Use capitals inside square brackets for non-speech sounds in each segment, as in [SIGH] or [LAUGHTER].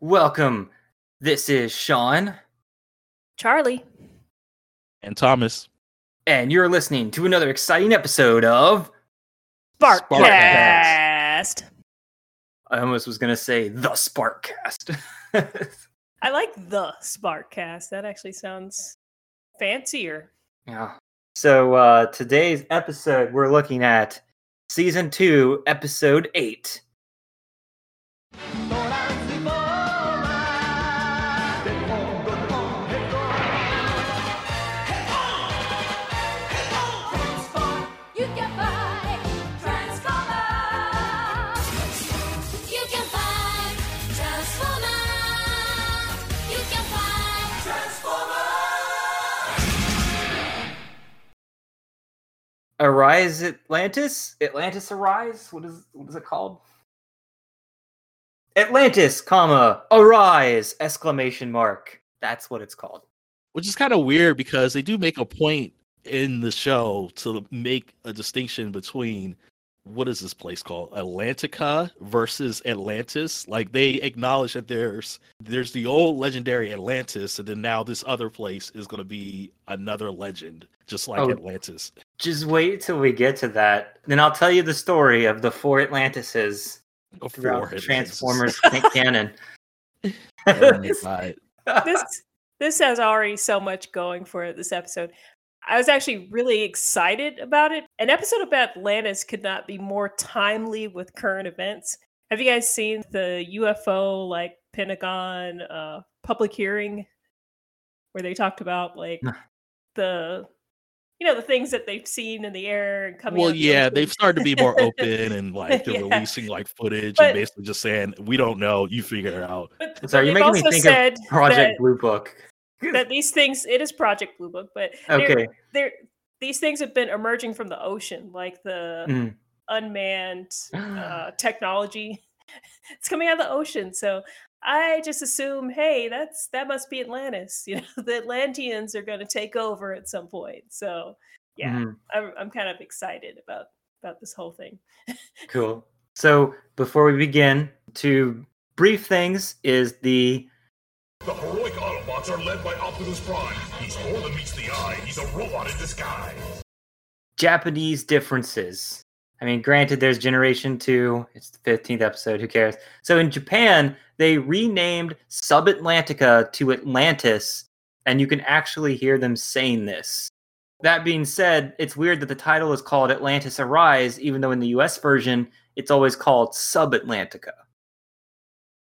Welcome. This is Sean, Charlie. and Thomas. and you're listening to another exciting episode of. Sparkcast. I almost was going to say the Sparkcast. [LAUGHS] I like the Sparkcast. That actually sounds fancier. yeah. So uh, today's episode, we're looking at season two, episode eight. Arise Atlantis? Atlantis Arise? What is what is it called? Atlantis, comma, arise! Exclamation mark. That's what it's called. Which is kind of weird because they do make a point in the show to make a distinction between what is this place called Atlantica versus Atlantis. Like they acknowledge that there's there's the old legendary Atlantis, and then now this other place is going to be another legend, just like Oh. Atlantis. Just wait till we get to that. Then I'll tell you the story of the four Atlantises throughout Before the Atlantis. Transformers [LAUGHS] canon. Oh. [LAUGHS] [LAUGHS] This this has already so much going for it, this episode. I was actually really excited about it. An episode about Atlantis could not be more timely with current events. Have you guys seen the UFO like Pentagon uh public hearing where they talked about like the you know the things that they've seen in the air and coming Well, out yeah, ocean? they've started to be more [LAUGHS] open and like they're Yeah. releasing like footage But- and basically just saying, "We don't know, you figure it out." But, but Sorry, you're making me think of said Project that- Blue Book. that these things it is project blue book but they're- Okay. they're, these things have been emerging from the ocean like the Mm. unmanned [GASPS] uh, technology [LAUGHS] it's coming out of the ocean so i just assume hey that's that must be atlantis [LAUGHS] you know the atlanteans are going to take over at some point so yeah Mhm. I'm, I'm kind of excited about about this whole thing Cool. So before we begin, two brief things is the The heroic Autobots are led by Optimus Prime. He's more than meets the eye. He's a robot in disguise. Japanese differences. I mean, granted, there's Generation 2. It's the 15th episode. Who cares? So in Japan, they renamed Subatlantica to Atlantis, and you can actually hear them saying this. That being said, it's weird that the title is called Atlantis Arise, even though in the US version, it's always called Subatlantica.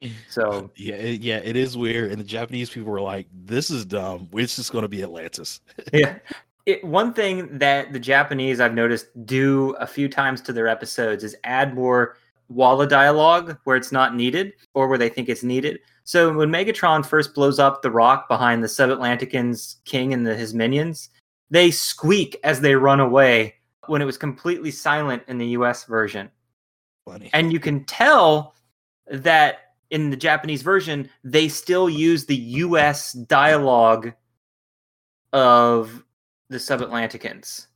[LAUGHS] So, Yeah, it, yeah, it is weird. And the Japanese people were like, "This is dumb. It's just going to be Atlantis." yeah. [LAUGHS] It, one thing that the Japanese I've noticed do a few times to their episodes is add more walla dialogue where it's not needed or where they think it's needed. So when Megatron first blows up the rock behind the Subatlanticans king and the, his minions, they squeak as they run away when it was completely silent in the US version. Funny. And you can tell that in the Japanese version, they still use the US dialogue of the Subatlanticans.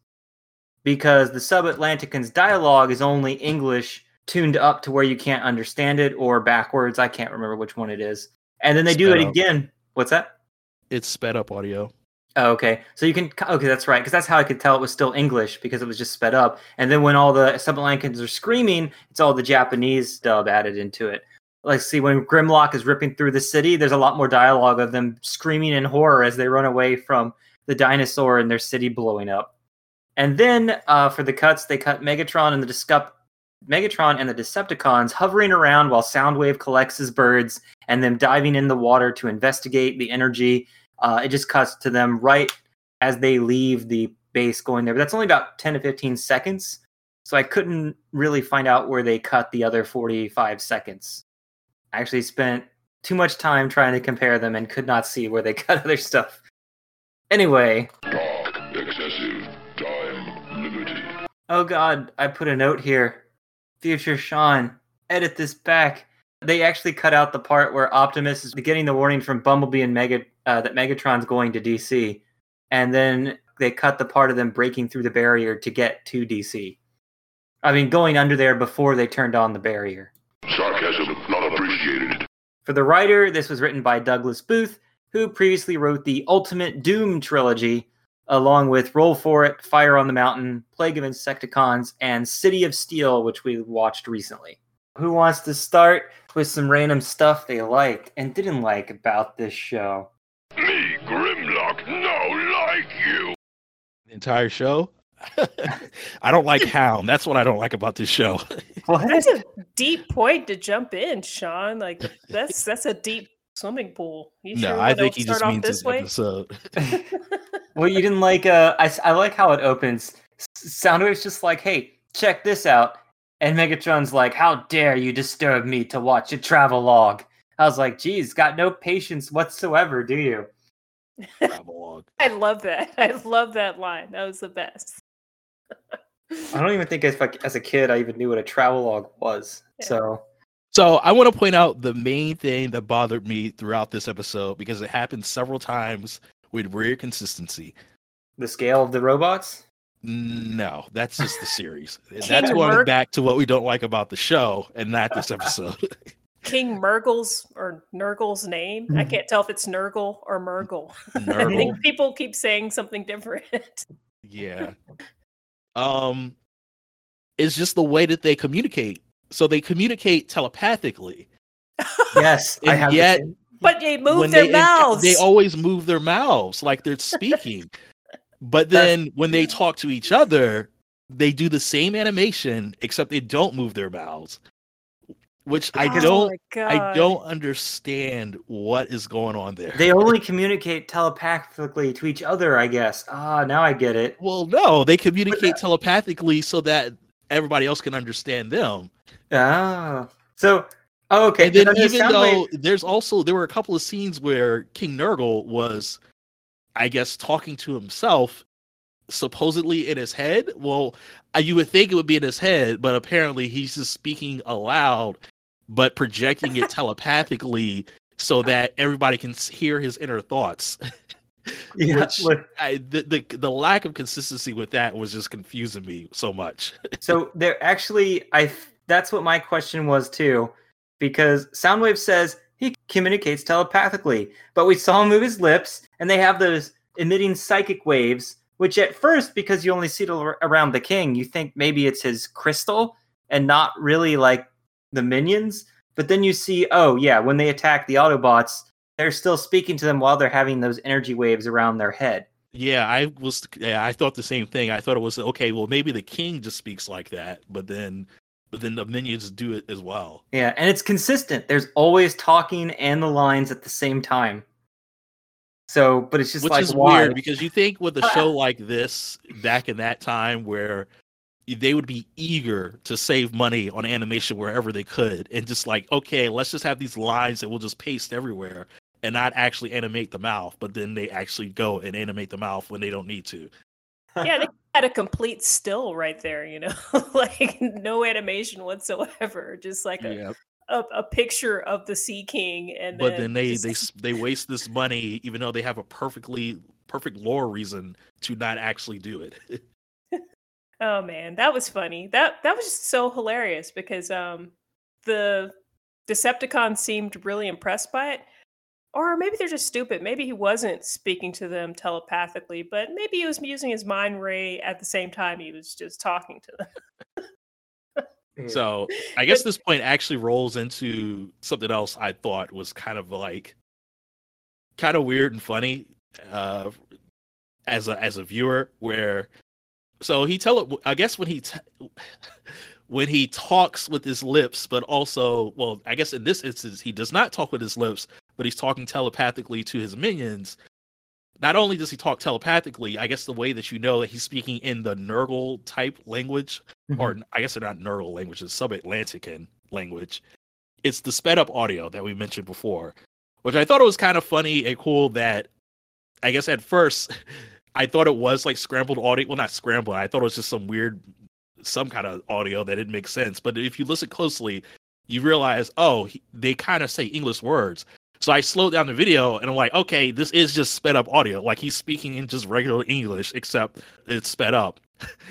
Because the Subatlanticans dialogue is only English tuned up to where you can't understand it or backwards. I can't remember which one it is. And then they do Sped it up. again. What's that? It's sped up audio. Oh, okay. So you can okay, that's right, because that's how I could tell it was still English because it was just sped up. And then when all the Subatlanticans are screaming, it's all the Japanese dub added into it. Like, see, when Grimlock is ripping through the city, there's a lot more dialogue of them screaming in horror as they run away from the dinosaur and their city blowing up. And then uh, for the cuts, they cut Megatron and the Discup- Megatron and the Decepticons hovering around while Soundwave collects his birds and them diving in the water to investigate the energy uh, it just cuts to them right as they leave the base going there. But that's only about 10 to 15 seconds. So I couldn't really find out where they cut the other 45 seconds. I actually spent too much time trying to compare them and could not see where they [LAUGHS] cut other stuff. Anyway, Talk excessive time liberty. oh god, I put a note here. Future Sean, edit this back. They actually cut out the part where Optimus is getting the warning from Bumblebee and Mega uh, that Megatron's going to DC, and then they cut the part of them breaking through the barrier to get to DC. I mean, going under there before they turned on the barrier. Sarcasm not appreciated. For the writer, this was written by Douglas Booth, who previously wrote the Ultimate Doom trilogy, along with Roll For It, Fire on the Mountain, Plague of Insecticons, and City of Steel, which we watched recently. Who wants to start with some random stuff they liked and didn't like about this show? Me, Grimlock, no like you. The entire show. [LAUGHS] I don't like Hound. That's what I don't like about this show. [LAUGHS] What? That's a deep point to jump in, Sean. Like that's that's a deep swimming pool. You no, sure I think he just off means this this way? episode. [LAUGHS] well, you didn't like. Uh, I I like how it opens. S- Soundwave's just like, "Hey, check this out," and Megatron's like, "How dare you disturb me to watch a travel log?" I was like, "Geez, got no patience whatsoever, do you?" Travelogue. [LAUGHS] I love that. I love that line. That was the best. I don't even think as, like, as a kid I even knew what a travel log was. Yeah. So So I want to point out the main thing that bothered me throughout this episode because it happened several times with weird consistency. the scale of the robots. No, that's just the series. [LAUGHS] King that's going Merc- back to what we don't like about the show and not this episode. [LAUGHS] King Murgle's or Nurgle's name. I can't tell if it's Nurgle or Murgle. [LAUGHS] I think people keep saying something different. Yeah. Um it's just the way that they communicate. So they communicate telepathically. Yes, I have. the yet- same- but they move their they, mouths. They always move their mouths like they're speaking. but then when they talk to each other, they do the same animation except they don't move their mouths. Which I Oh don't my I don't understand what is going on there. they only communicate telepathically to each other, I guess. Ah, now I get it. well, no, they communicate telepathically so that everybody else can understand them. Ah, so oh, okay. and then under even though there's also there were a couple of scenes where King Nurgle was, I guess, talking to himself, supposedly in his head. Well, uh, you would think it would be in his head, but apparently he's just speaking aloud, but projecting it [LAUGHS] telepathically so that everybody can hear his inner thoughts. [LAUGHS] [LAUGHS] yeah, which- I, the, the the lack of consistency with that was just confusing me so much. [LAUGHS] so there actually, I that's what my question was too, because Soundwave says he communicates telepathically, but we saw him move his lips, and they have those emitting psychic waves. Which at first, because you only see it around the king, you think maybe it's his crystal and not really like the minions. But then you see, oh yeah, when they attack the Autobots, they're still speaking to them while they're having those energy waves around their head. Yeah, I was. Yeah, I thought the same thing. I thought it was okay. Well, maybe the king just speaks like that, but then, but then the minions do it as well. Yeah, and it's consistent. There's always talking and the lines at the same time. So, but it's just Which like is why? weird because you think with a [LAUGHS] show like this back in that time where they would be eager to save money on animation wherever they could, and just like, okay, let's just have these lines that we'll just paste everywhere and not actually animate the mouth, but then they actually go and animate the mouth when they don't need to. yeah, they [LAUGHS] had a complete still right there, you know, [LAUGHS] like no animation whatsoever, just like a, Yeah, a, a picture of the Sea King, and but then they just- they they waste this money even though they have a perfectly perfect lore reason to not actually do it. [LAUGHS] Oh man, that was funny. That that was just so hilarious because um the Decepticons seemed really impressed by it. Or maybe they're just stupid. Maybe he wasn't speaking to them telepathically, but maybe he was using his mind ray at the same time he was just talking to them. So I guess this point actually rolls into something else I thought was kind of like kind of weird and funny uh, as a as a viewer. Where so he tell I guess when he t- [LAUGHS] when he talks with his lips, but also well I guess in this instance he does not talk with his lips, but he's talking telepathically to his minions. Not only does he talk telepathically, I guess the way that you know that he's speaking in the Nurgle type language mm-hmm. or I guess they're not Nurgle languages, sub-Atlantican language. It's the sped up audio that we mentioned before, which I thought it was kind of funny and cool that I guess at first [LAUGHS] I thought it was like scrambled audio. Well, not scrambled. I thought it was just some weird, some kind of audio that didn't make sense. But if you listen closely, you realize, oh, he, they kind of say English words. So I slowed down the video and I'm like, okay, this is just sped up audio. Like he's speaking in just regular English, except it's sped up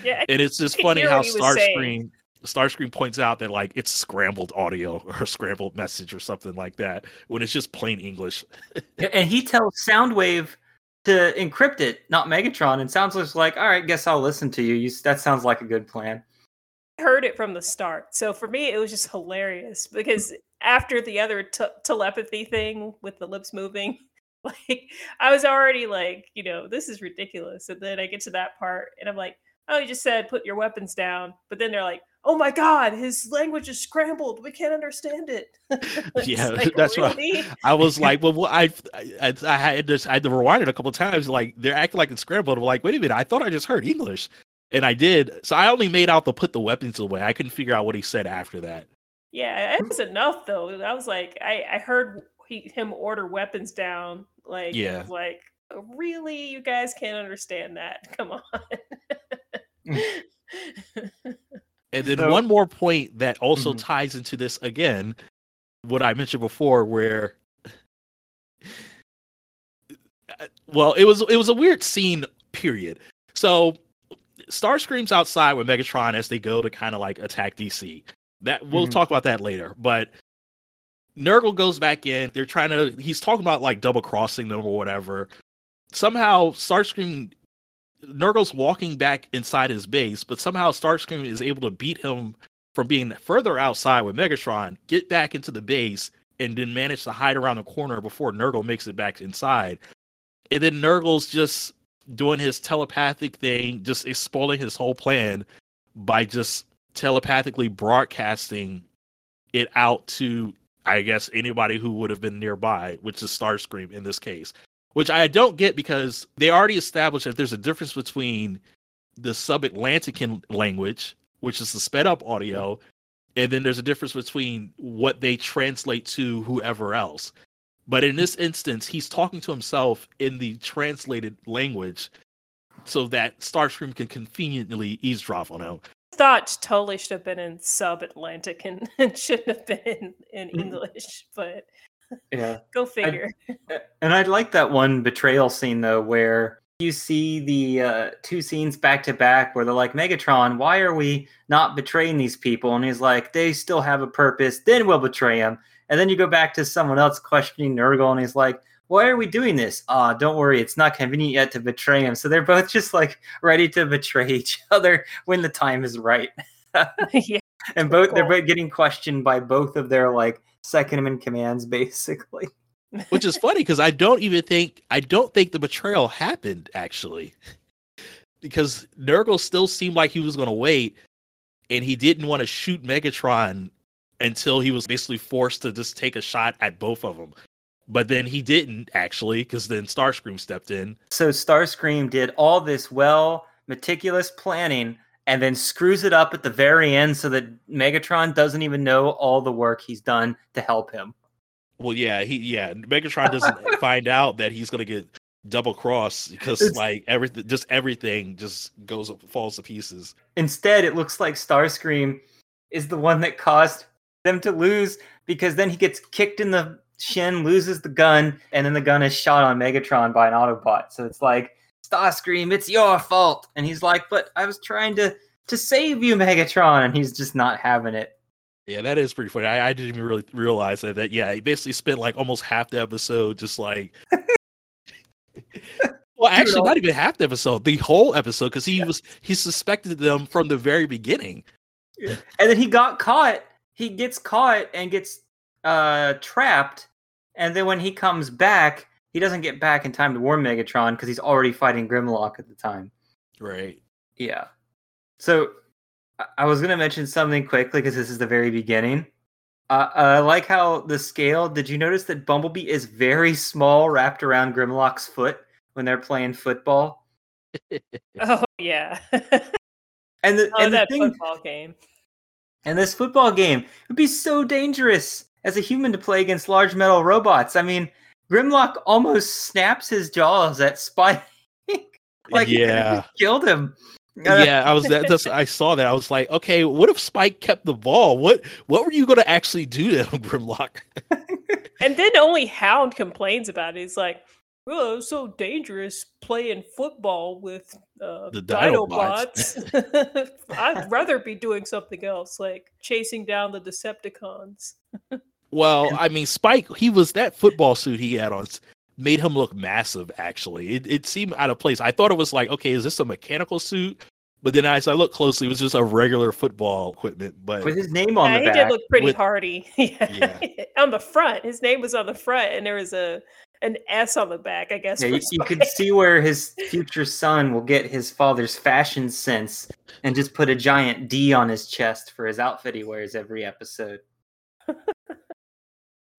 Yeah, [LAUGHS] and it's just funny how what he was saying. Starscream Starscream points out that like it's scrambled audio [LAUGHS] or scrambled message or something like that when it's just plain English. [LAUGHS] And he tells Soundwave to encrypt it, not Megatron. And Soundwave's like, all right, guess I'll listen to you. you that sounds like a good plan. Heard it from the start. So for me, it was just hilarious because after the other t- telepathy thing with the lips moving, [LAUGHS] like I was already like, you know, this is ridiculous. And then I get to that part and I'm like, oh, you just said put your weapons down. But then they're like, oh my God, his language is scrambled. We can't understand it. [LAUGHS] Yeah, like, [LAUGHS] that's right. really? I was like, well, well I, I, I had this, I had to rewind it a couple times. Like they're acting like it's scrambled. I'm like, wait a minute, I thought I just heard English, and I did. So I only made out the put the weapons away. I couldn't figure out what he said after that. Yeah, it was enough though. I was like, I, I heard he, him order weapons down. Like, yeah. Yeah. Was like, really, you guys can't understand that? [LAUGHS] Come on. And then So- one more point that also Mhm. ties into this again, what I mentioned before, where uh, well, it was it was a weird scene, period. So Starscream's outside with Megatron as they go to kind of like attack DC. That we'll Mhm. talk about that later. But Nurgle goes back in. They're trying to he's talking about like double crossing them or whatever. Somehow Starscream Nurgle's walking back inside his base, but somehow Starscream is able to beat him from being further outside with Megatron, get back into the base, and then manage to hide around the corner before Nurgle makes it back inside. And then Nurgle's just doing his telepathic thing, just spoiling his whole plan by just telepathically broadcasting it out to, I guess, anybody who would have been nearby, which is Starscream in this case which I don't get because they already established that there's a difference between the sub-Atlantican language, which is the sped up audio, and then there's a difference between what they translate to whoever else. But in this instance, he's talking to himself in the translated language so that Starscream can conveniently eavesdrop on him. Thought totally should have been in sub Atlantic and, [LAUGHS] and shouldn't have been in, in Mm. English, but Yeah. [LAUGHS] go figure. And I'd like that one betrayal scene though, where you see the uh, two scenes back to back where they're like, Megatron, why are we not betraying these people? And he's like, they still have a purpose, then we'll betray them. And then you go back to someone else questioning Nurgle, and he's like, why are we doing this? Ah, don't worry, it's not convenient yet to betray him. So they're both just like ready to betray [LAUGHS] each other when the time is right. [LAUGHS] [LAUGHS] yeah. And both they're both getting questioned by both of their like second in commands, basically. which is funny because I don't even think I don't think the betrayal happened actually, because Nurgle still seemed like he was going to wait, and he didn't want to shoot Megatron until he was basically forced to just take a shot at both of them. But then he didn't actually, because then Starscream stepped in. So Starscream did all this well meticulous planning and then screws it up at the very end so that Megatron doesn't even know all the work he's done to help him. Well, yeah, he yeah, Megatron doesn't [LAUGHS] find out that he's going to get double cross because It's- like everything, just everything just goes up falls to pieces. Instead, it looks like Starscream is the one that caused them to lose because then he gets kicked in the shin, loses the gun, and then the gun is shot on Megatron by an Autobot. So it's like, Starscream, it's your fault. And he's like, but I was trying to to save you, Megatron, and he's just not having it. Yeah, that is pretty funny. I, I didn't even really realize that. That yeah, he basically spent like almost half the episode just like. [LAUGHS] well, actually, all- not even half the episode. The whole episode, because he was he suspected them from the very beginning. and then he got caught. He gets caught and gets uh trapped. And then when he comes back, he doesn't get back in time to warn Megatron because he's already fighting Grimlock at the time. Right. Yeah. So I- I was gonna mention something quickly because this is the very beginning. Uh, I like how the scale. Did you notice that Bumblebee is very small, wrapped around Grimlock's foot when they're playing football? [LAUGHS] Oh yeah. [LAUGHS] And the oh, and the thing, football game. And this football game would be so dangerous as a human to play against large metal robots. I mean, Grimlock almost snaps his jaws at Spike. [LAUGHS] like, he [LAUGHS] Yeah. just killed him. Yeah, I was that. That's, I saw that. I was like, okay, what if Spike kept the ball? What what were you going to actually do to him, [LAUGHS] Grimlock? And then only Hound complains about it. He's like, "Oh, it's so dangerous playing football with uh, The Dinobots. I'd rather be doing something else, like chasing down the Decepticons." Well, I mean, Spike, he was that football suit he had on made him look massive. Actually, it, it seemed out of place. I thought it was like, okay, is this a mechanical suit? But then as I looked closely, it was just a regular football equipment. But with his name on yeah, the he back. did look pretty with- hardy. [LAUGHS] yeah. on the front, his name was on the front, and there was a an S on the back. I guess. Yeah, you, you could see where his future son will get his father's fashion sense and just put a giant D on his chest for his outfit he wears every episode. [LAUGHS]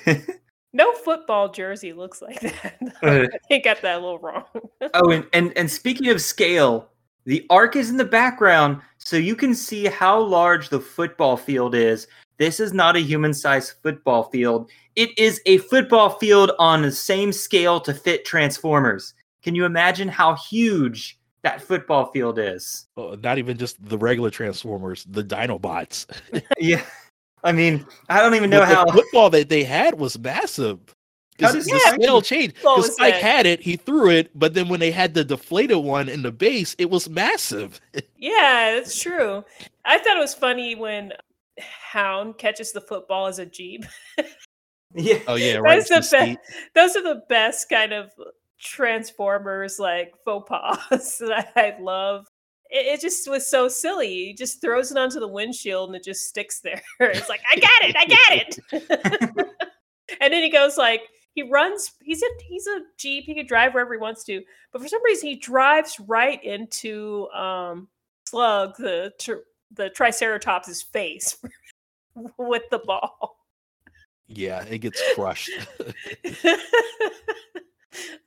[LAUGHS] No football jersey looks like that. [LAUGHS] Uh. I think got that a little wrong. [LAUGHS] Oh, and, and and speaking of scale, the arc is in the background, so you can see how large the football field is. This is not a human-sized football field. It is a football field on the same scale to fit Transformers. Can you imagine how huge that football field is? uh, not even just the regular Transformers, the Dinobots. Yeah. I mean, I don't even know how the football that they had was massive. How Because does the Spike- scale changed. What Because was Spike that? had it, he threw it, but then when they had the deflated one in the base, it was massive. [LAUGHS] yeah, that's true. I thought it was funny when Hound catches the football as a jeep. Yeah. Oh yeah, right. That's the some best. Those are the best kind of Transformers like faux pas [LAUGHS] that I love. It, it just was so silly. He just throws it onto the windshield and it just sticks there. [LAUGHS] It's like, I got it, I got it. [LAUGHS] and then he goes like he runs. He's a he's a jeep. He can drive wherever he wants to. But for some reason, he drives right into um Slug the tr- the Triceratops' face [LAUGHS] with the ball. Yeah, it gets crushed.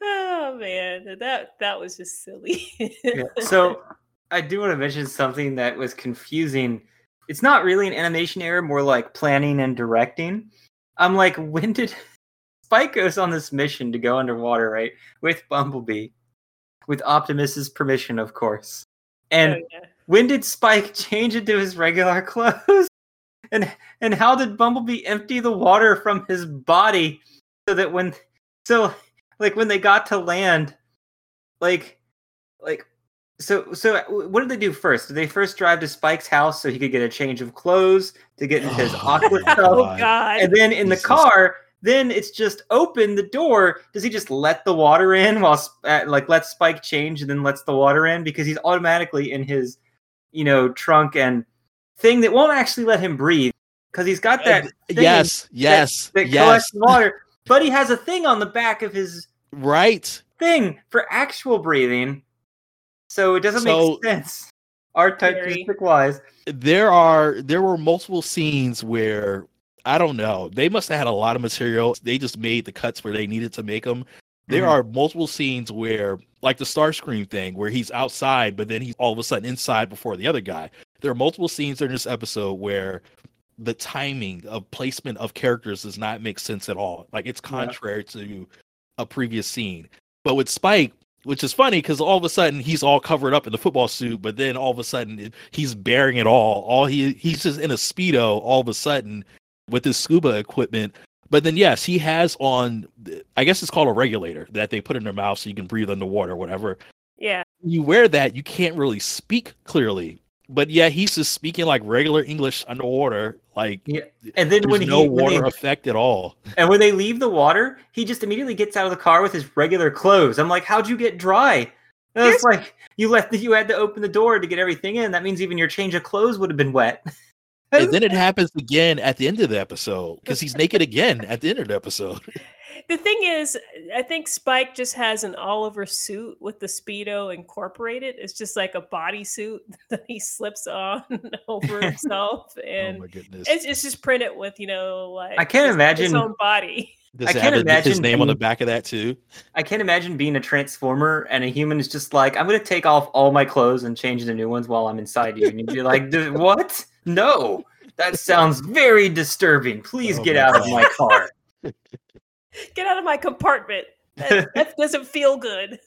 oh man, that that was just silly. Yeah. So I do want to mention something that was confusing. It's not really an animation error, more like planning and directing. I'm like, when did [LAUGHS] Spike goes on this mission to go underwater, right? With Bumblebee. With Optimus's permission, of course. And Oh, yeah. when did Spike [LAUGHS] change into his regular [LAUGHS] clothes? And and how did Bumblebee empty the water from his body so that when so like when they got to land, like like so so uh, what did they do first? Did they first drive to Spike's house so he could get a change of clothes to get into his Oh, aqua my tub? oh God. god. And then in the Jesus. car, then it's just open the door. Does he just let the water in while uh, like let Spike change and then lets the water in because he's automatically in his you know trunk and thing that won't actually let him breathe because he's got that thing yes, yes, that yes. collects water, but he has a thing on the back of his Right. thing for actual breathing, so it doesn't So- make sense. Art artistic wise, There are there were multiple scenes where I don't know. They must have had a lot of material. They just made the cuts where they needed to make them. There Mhm. are multiple scenes where, like the Starscream thing, where he's outside, but then he's all of a sudden inside before the other guy. There are multiple scenes in this episode where the timing of placement of characters does not make sense at all. Like it's Yeah. contrary to a previous scene. But with Spike, which is funny because all of a sudden he's all covered up in the football suit, but then all of a sudden he's bearing it all. All he he's just in a speedo all of a sudden with his scuba equipment. But then yes, he has on I guess it's called a regulator that they put in their mouth so you can breathe underwater or whatever. yeah. You wear that, you can't really speak clearly. But yeah, he's just speaking like regular English underwater. Like yeah. And then when no he when water they- effect at all. And when they leave the water, he just immediately gets out of the car with his regular clothes. I'm like, how'd you get dry? And Here's- it's like you left the, you had to open the door to get everything in. That means even your change of clothes would have been wet. And then it happens again at the end of the episode because he's naked again at the end of the episode. [LAUGHS] The thing is, I think Spike just has an all over suit with the speedo incorporated. It's just like a bodysuit [LAUGHS] that he slips on [LAUGHS] over himself, [LAUGHS] oh and my goodness! it's, it's just printed with you know like I can't his- his imagine- own body. Does I can't have a- his imagine name on the back of that too? I can't imagine being a transformer and a human is just like, I'm gonna take off all my clothes and change into new ones while I'm inside you. And you'd be like, "Dude, what? No. That sounds very disturbing. Please Oh get my out of my car. Get out of my compartment. That, that [LAUGHS] doesn't feel good.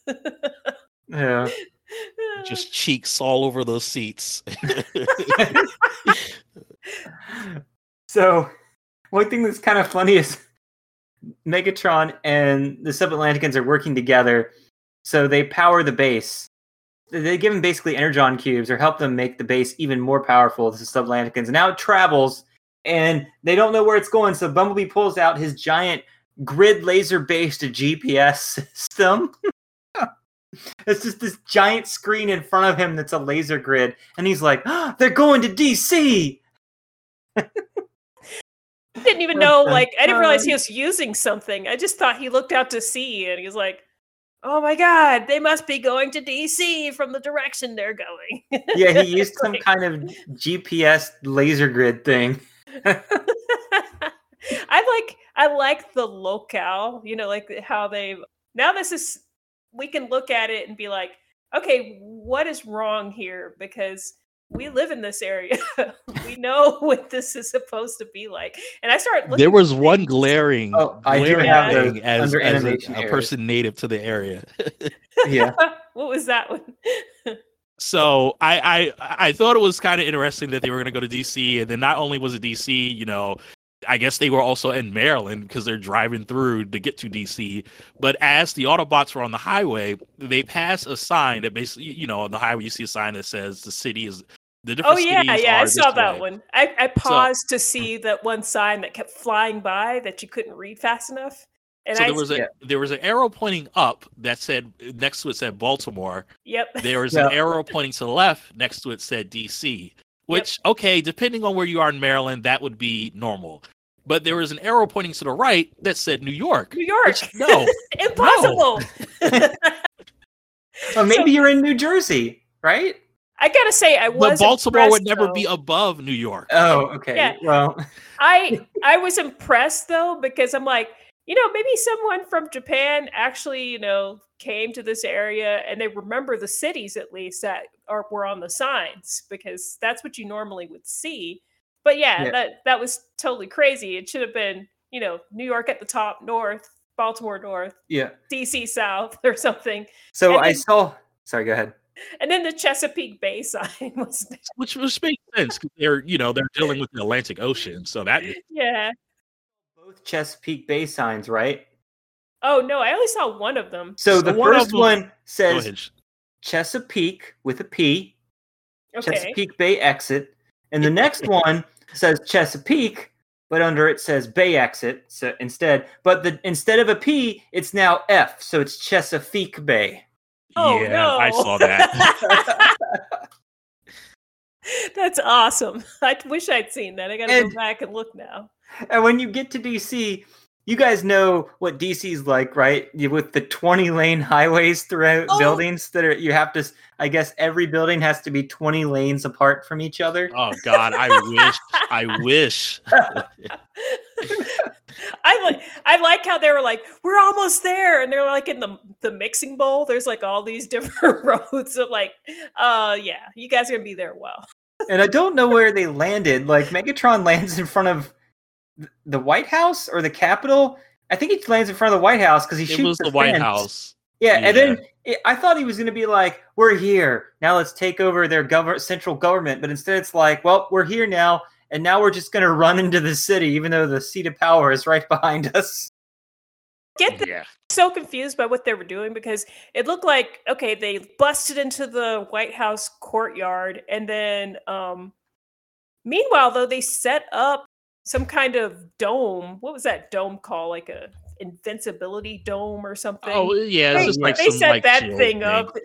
Yeah. [LAUGHS] Just cheeks all over those seats. [LAUGHS] So, one thing that's kind of funny is Megatron and the Sub-Atlanticans are working together, so they power the base. They give them basically energon cubes or help them make the base even more powerful. The Sub-Atlanticans. Now it travels, and they don't know where it's going. So Bumblebee pulls out his giant grid laser-based GPS system. [LAUGHS] It's just this giant screen in front of him that's a laser grid, and he's like, "Ah, "They're going to DC." I didn't even [LAUGHS] know like I didn't realize he was using something. I just thought he looked out to sea and he was like, "Oh my god, they must be going to DC from the direction they're going." Yeah, he [LAUGHS] used some Like- kind of GPS laser grid thing. I like I like the locale, you know, like eh, how they now this is we can look at it and be like, okay, what is wrong here? Because we live in this area. [LAUGHS] we know [LAUGHS] what this is supposed to be like. And I started looking There was one glaring, Oh, I do glaring have thing as, under as a, a person native to the area. [LAUGHS] Yeah, what was that one? So I I I thought it was kind of interesting that they were going to go to DC, and then not only was it DC, you know, I guess they were also in Maryland because they're driving through to get to DC. But as the Autobots were on the highway, they pass a sign that basically, you know, on the highway you see a sign that says the city is the different Oh yeah, cities yeah, I saw that way. one. I, I paused to see that one sign that kept flying by that you couldn't read fast enough. And so I there was a yeah. there was an arrow pointing up that said next to it said Baltimore. yep. There was Yeah. an arrow pointing to the left next to it said DC. Which okay, depending on where you are in Maryland, that would be normal. But there was an arrow pointing to the right that said New York. New York. Which, no, [LAUGHS] Impossible. [LAUGHS] well, maybe So- you're in New Jersey, right? I gotta say, I was but Baltimore would never though. be above New York. Oh, okay. Yeah. Well, I [LAUGHS] I was impressed though because I'm like, you know, maybe someone from Japan actually, you know, came to this area and they remember the cities at least that are were on the signs because that's what you normally would see. But yeah, Yeah. that that was totally crazy. It should have been, you know, New York at the top, north, Baltimore north, yeah. DC south [LAUGHS] or something. So And I then- saw. Sorry, go ahead. And then the Chesapeake Bay [LAUGHS] sign was [LAUGHS] Which which makes sense 'cause they're you know they're dealing with the Atlantic Ocean, so that yeah. Both Chesapeake Bay signs, right? Oh no, I only saw one of them. So, So the one of first one says. Chesapeake with a P, Okay. Chesapeake Bay exit, and the next one says Chesapeake, but under it says Bay exit. So instead, but the instead of a P, it's now F, so it's Chesapeake Bay. Oh yeah, no! I saw that. [LAUGHS] That's awesome. [LAUGHS] I wish I'd seen that. I gotta go back and look now. And when you get to DC, you guys know what DC's like, right? You, with the 20 lane highways throughout Oh. buildings that are you have to, I guess every building has to be 20 lanes apart from each other. oh God, I wish, I wish. [LAUGHS] I like I like how they were like, we're almost there, and they're like in the the mixing bowl. There's like all these [LAUGHS] different roads. of like, uh, yeah, you guys are gonna be there a while. And I don't know where they landed. Like Megatron [LAUGHS] lands in front of th- the White House or the Capitol. I think he lands in front of the White House because he It shoots was the White fence. House. Yeah, and then it, I thought he was going to be like, "We're here now. Let's take over their government, central government." But instead, it's like, "Well, we're here now, and now we're just going to run into the city, even though the seat of power is right [LAUGHS] behind us." Get the Yeah, so confused by what they were doing because it looked like okay they busted into the white house courtyard and then um meanwhile though they set up some kind of dome what was that dome called? Like a invincibility dome or something? Oh yeah, They- like they some set like that thing up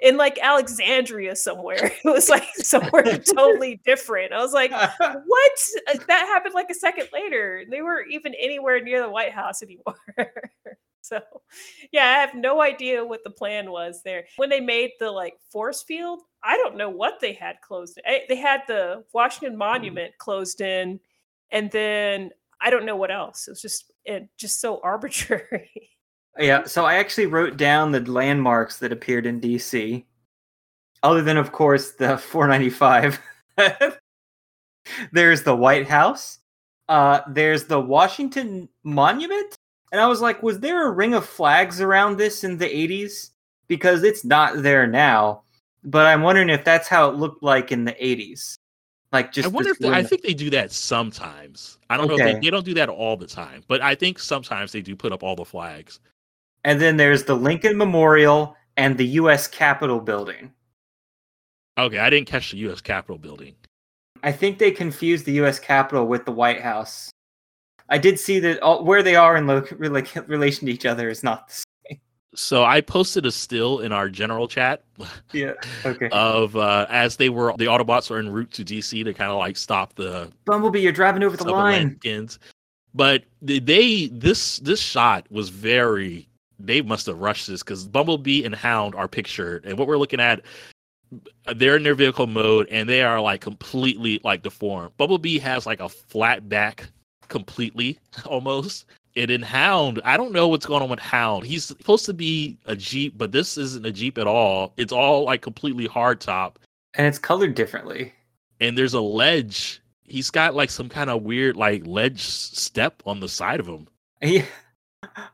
in like alexandria somewhere. [LAUGHS] It was like somewhere [LAUGHS] totally different. I was like [LAUGHS] what? Uh, that happened like a second later. They weren't even anywhere near the white house anymore. So yeah i have no idea what the plan was there. When they made the like force field i don't know what they had closed Eh, they had the washington monument closed in and then i don't know what else it was just it just so [LAUGHS] arbitrary Yeah, so I actually wrote down the landmarks that appeared in DC, other than, of course, the [LAUGHS] 495. [LAUGHS] there's the White House. Uh, there's the Washington Monument, and I was like, was there a ring of flags around this in the 80s? Because it's not there now. But I'm wondering if that's how it looked like in the 80s. Like just I wonder if they, I think they do that sometimes. I don't know if they, they don't do that all the time, but I think sometimes they do put up all the flags. and then there's the Lincoln Memorial and the U.S. Capitol building. Okay, I didn't catch the U.S. Capitol building. I think they confused the U.S. Capitol with the White House. I did see that all, where they are in lo- rela- relation to each other is not the same. So I posted a still in our general chat [LAUGHS] Yeah. Okay. of uh, as they were the Autobots are en route to DC to kind of like stop the Bumblebee, you're driving over the line. Subalanskins. But they- they this this shot was very they must have rushed this because Bumblebee and Hound are pictured, and what we're looking at, they're in their vehicle mode, and they are like completely like deformed. Bumblebee has like a flat back, completely [LAUGHS] almost. And in Hound, I don't know what's going on with Hound. He's supposed to be a Jeep, but this isn't a Jeep at all. It's all like completely hardtop And it's colored differently. and there's a ledge. He's got like some kind of weird like ledge step on the side of him, [LAUGHS] Yeah.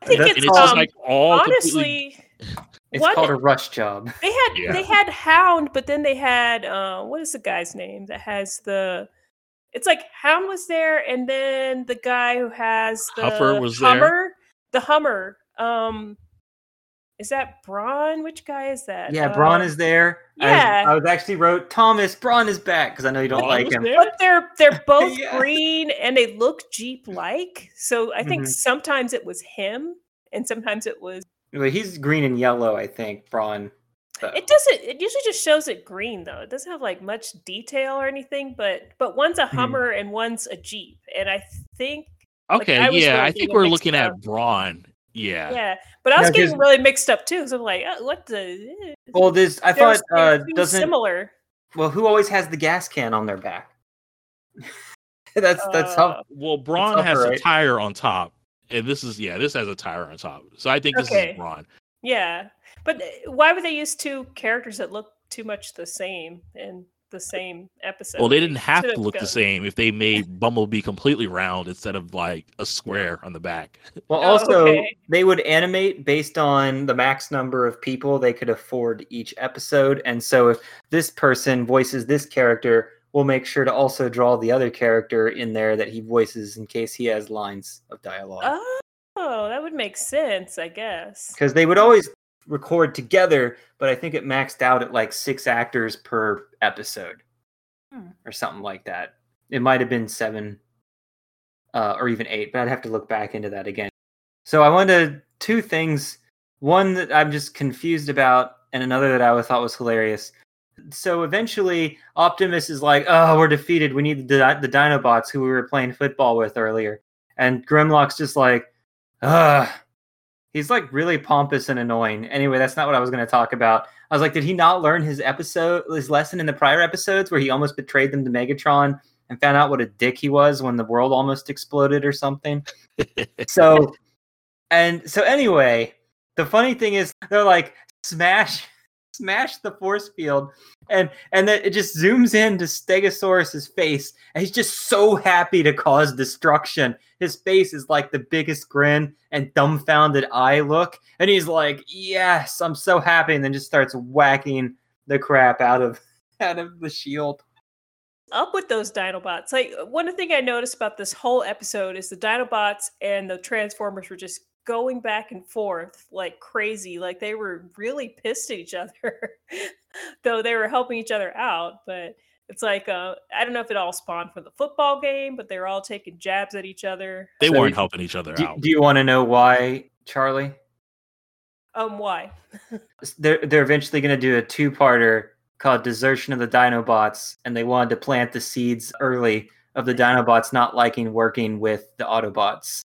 I think and it's, it's just um, like all completely. honestly, It's what- called a rush job. they had Yeah. they had Hound, but then they had uh, what is the guy's name that has the? It's like Hound was there, and then the guy who has the Huffer was there. Hummer, the Hummer. Um, is that Brawn? Which guy is that? Yeah, Brawn Uh, is there. I was- yeah. I, was actually wrote Thomas Brawn is back because I know you don't like him. there? But they're they're [LAUGHS] both Yeah. green and they look Jeep like. So I think Mhm. sometimes it was him and sometimes it was Well, he's green and yellow, I think. Brawn. So- it doesn't it usually just shows it green though. It doesn't have like much detail or anything, but but one's a Mm-hmm. Hummer and one's a Jeep. And I think like, Okay, I yeah, really I think we're looking up. at Brawn. Yeah. yeah. But I was Yeah, getting 'cause- really mixed up too. So I'm like, oh, what the eh, well, this I thought uh, too doesn't. similar. Well, who always has the gas can on their back? [LAUGHS] that's that's Uh, how. Well, Brawn Huffer, has a tire on top, and this is yeah, this has a tire on top. So I think this Okay. is Brawn. Yeah. But uh, why would they use two characters that look too much the same in the same episode? Well, they didn't have to should've look the same if they made [LAUGHS] Bumblebee completely round instead of like a square on the back. Well, Oh, also okay. they would animate based on the max number of people they could afford each episode, and so if this person voices this character, we'll make sure to also draw the other character in there that he voices in case he has lines of dialogue. Oh, that would make sense, I guess. because they would always record together, but I think it maxed out at like six actors per episode Hmm. or something like that. It might have been seven uh, or even eight, but I'd have to look back into that again. So I wanted two things. One that I'm just confused about, and another that I thought was hilarious. So eventually, Optimus is like, "Oh, we're defeated. We need the the Dinobots who we were playing football with earlier." And Grimlock's just like, "Ugh." He's like really pompous and annoying. Anyway, that's not what I was going to talk about. I was like, did he not learn his episode, his lesson in the prior episodes where he almost betrayed them to Megatron and found out what a dick he was when the world almost exploded or something? [LAUGHS] so, and so anyway, the funny thing is they're like smash, smash the force field, and and then it just zooms in to Stegosaurus's face, and he's just so happy to cause destruction. His face is like the biggest grin and dumbfounded eye look, and he's like, "Yes, I'm so happy," and then just starts whacking the crap out of [LAUGHS] out of the shield. Up with those Dinobots. Like one thing I noticed about this whole episode is the Dinobots and the Transformers were just going back and forth like crazy. Like they were really pissed at each [LAUGHS] other, though they were helping each other out. But it's like uh, I don't know if it all spawned from the football game, but they were all taking jabs at each other. They So weren't you- helping each other Do, out. do you want to know why, Charlie? Um, why? [LAUGHS] they're they're eventually going to do a two-parter called Desertion of the Dinobots, and they wanted to plant the seeds early of the Dinobots not liking working with the Autobots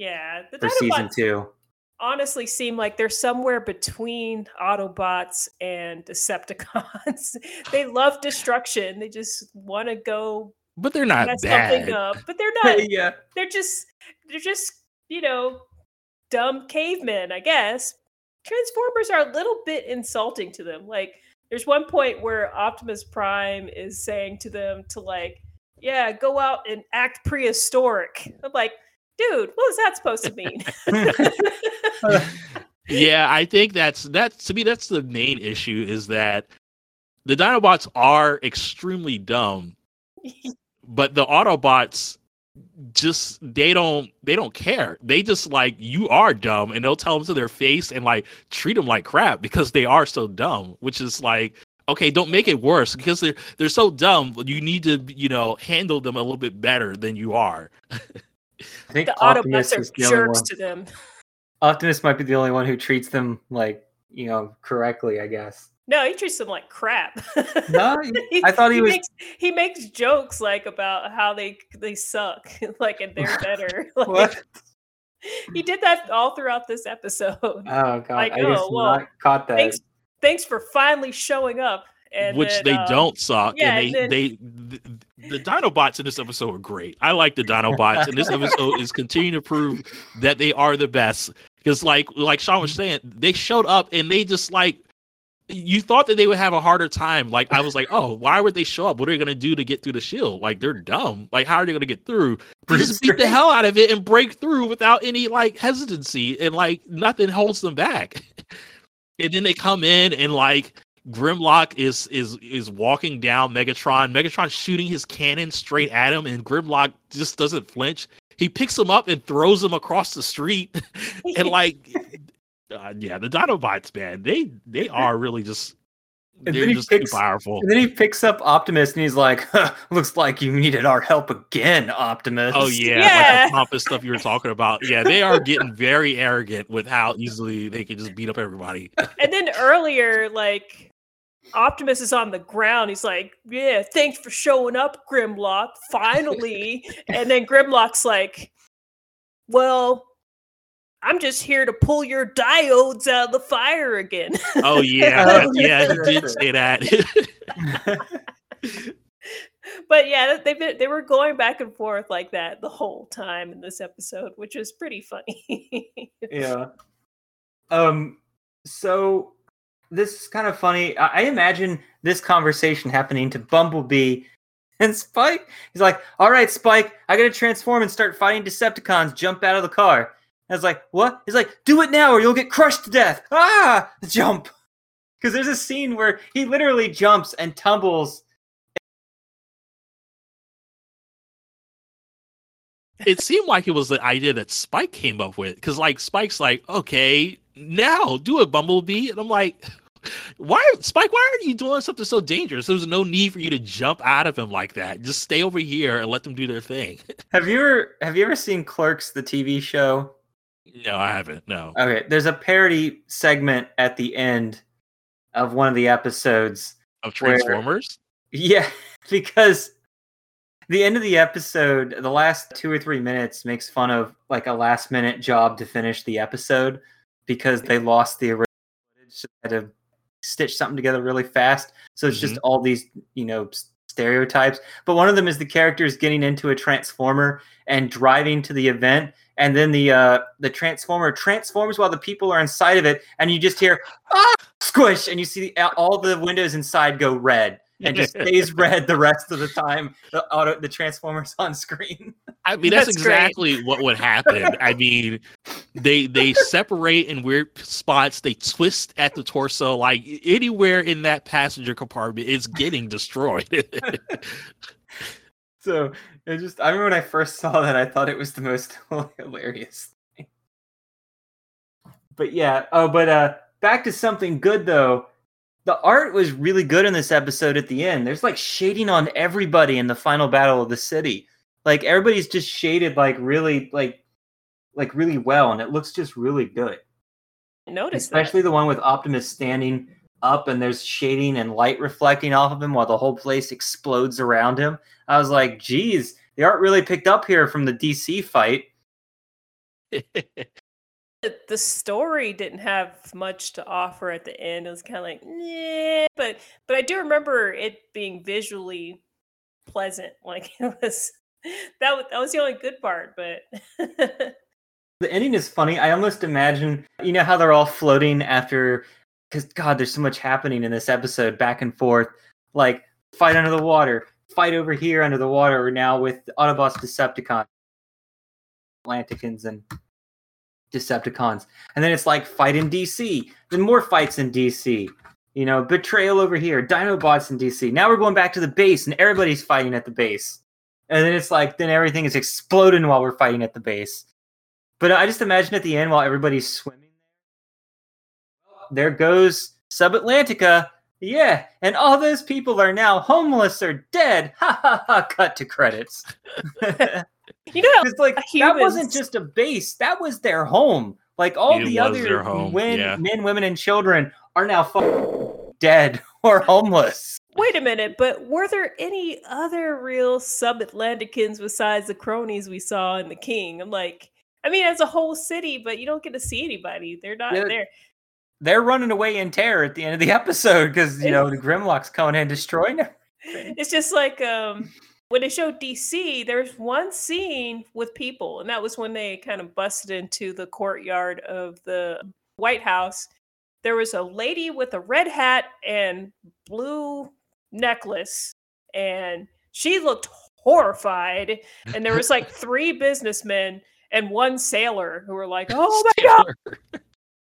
Yeah, the for season two. honestly seem like they're somewhere between Autobots and Decepticons. [LAUGHS] they love destruction. They just want to go but they're not bad. up, but they're [LAUGHS] not. yeah, they're just they're just you know dumb cavemen, I guess. Transformers are a little bit insulting to them. Like there's one point where Optimus Prime is saying to them to like, yeah, go out and act prehistoric. I'm like, dude, what was that supposed to mean? [LAUGHS] yeah, I think that's that's to me that's the main issue is that the Dinobots are extremely dumb, but the Autobots just they don't they don't care. They just like you are dumb, and they'll tell them to their face and like treat them like crap because they are so dumb. Which is like okay, don't make it worse because they're they're so dumb. You need to you know handle them a little bit better than you are. [LAUGHS] I think the Optimus Autobots are jerks to them. Optimus might be the only one who treats them like you know correctly. I guess. No, he treats them like crap. [LAUGHS] No, I thought he was- Makes, he makes jokes like about how they they suck, [LAUGHS] like and they're [LAUGHS] better. Like, What? He did that all throughout this episode. Oh god, Like, I just oh, well, not caught that. thanks, thanks for finally showing up. And which then, they uh, don't suck. yeah, and and they, they the, the Dinobots in this episode are great. I like the Dinobots, and this episode is continuing to prove that they are the best. Because like like Sean was saying, they showed up and they just like you thought that they would have a harder time. Like I was like, oh, why would they show up? What are they gonna do to get through the shield? Like they're dumb. Like how are they gonna get through? They Bruce just beat the hell out of it and break through without any like hesitancy and like nothing holds them back. [LAUGHS] and then they come in and like Grimlock is is is walking down Megatron. Megatron shooting his cannon straight at him, and Grimlock just doesn't flinch. He picks him up and throws him across the street, [LAUGHS] and like, [LAUGHS] uh, yeah, the Dinobots, man, they they are really just And they're just picks- too powerful. And then he picks up Optimus and he's like, huh, [LAUGHS] "Looks like you needed our help again, Optimus." Oh yeah, like Yeah. the pompous stuff you were talking about. Yeah, they are getting very arrogant with how easily they can just beat up everybody. and then earlier, like Optimus is on the ground. He's like, "Yeah, thanks for showing up, Grimlock. Finally." [LAUGHS] and then Grimlock's like, "Well, I'm just here to pull your diodes out of the fire again." Oh yeah, [LAUGHS] [LAUGHS] yeah, he did say that. but yeah, they been- they were going back and forth like that the whole time in this episode, which was pretty funny. yeah. Um. So this is kind of funny. I, imagine this conversation happening to Bumblebee [LAUGHS] and Spike. He's like, "All right, Spike, I gotta transform and start fighting Decepticons. Jump out of the car." I was like, "What?" He's like, "Do it now, or you'll get crushed to death." [LAUGHS] Ah! Jump. Because there's a scene where he literally jumps and tumbles. it seemed like it was the idea that Spike came up with because like Spike's like, okay, now do it, Bumblebee, and I'm like, why, Spike? Why are you doing something so dangerous? There's no need for you to jump out of him like that. Just stay over here and let them do their thing. [LAUGHS] Have you ever have you ever seen Clerks, the TV show? no, I haven't. No. Okay, there's a parody segment at the end of one of the episodes. Of Where- Transformers. Yeah, [LAUGHS] because the end of the episode, the last two or three minutes makes fun of like a last minute job to finish the episode because they lost the original footage. So had to stitch something together really fast. So it's just all these, you know, stereotypes. But one of them is the characters getting into a transformer and driving to the event. And then the uh, the transformer transforms while the people are inside of it, and you just hear ah squish, and you see all the windows inside go red and just [LAUGHS] stays red the rest of the time the auto the transformers on screen. I mean, that's, That's great. exactly what would happen. I mean, they they separate in weird spots. They twist at the torso, like anywhere in that passenger compartment is getting destroyed. [LAUGHS] So it just I remember when I first saw that I thought it was the most [LAUGHS] hilarious thing. But yeah, oh but uh back to something good though. The art was really good in this episode at the end. There's like shading on everybody in the final battle of the city. Like everybody's just shaded like really like like really well and it looks just really good. Notice Especially the one with Optimus standing up and there's shading and light reflecting off of him while the whole place explodes around him. I was like, geez, the art really picked up here from the DC fight. [LAUGHS] The story didn't have much to offer at the end. It was kind of like, yeah, but but I do remember it being visually pleasant. [LAUGHS] Like it was that was that was the only good part. But [LAUGHS] The ending is funny. I almost imagine, you know, how they're all floating after, because God, there's so much happening in this episode, back and forth, like fight under the water, fight over here under the water, or now with Autobots, Decepticons, Atlanticans, and Decepticons, and then it's like fight in DC, then more fights in DC, You know, betrayal over here, Dinobots in DC. Now we're going back to the base and everybody's fighting at the base. And then it's like, then everything is exploding while we're fighting at the base. But I just imagine at the end while everybody's swimming there goes Subatlantica. Yeah, and all those people are now homeless or dead. Ha ha ha! Cut to credits. [LAUGHS] You know, [LAUGHS] it's like that wasn't just a base; that was their home. Like all It the other their home, wen- yeah. men, women, and children are now fu- dead [LAUGHS] or homeless. wait a minute, but were there any other real sub-Atlanticans besides the cronies we saw in The King? I'm like, I mean, as a whole city, but you don't get to see anybody. They're not Yeah. there. They're running away in terror at the end of the [LAUGHS] episode because you know the [LAUGHS] Grimlock's coming in and destroying them. It's just like um when they showed DC, there's one scene with people, and that was when they kind of busted into the courtyard of the White House. There was a lady with a red hat and blue necklace, and she looked horrified. And there was like three businessmen and one sailor who were like, [LAUGHS] "Oh my god!"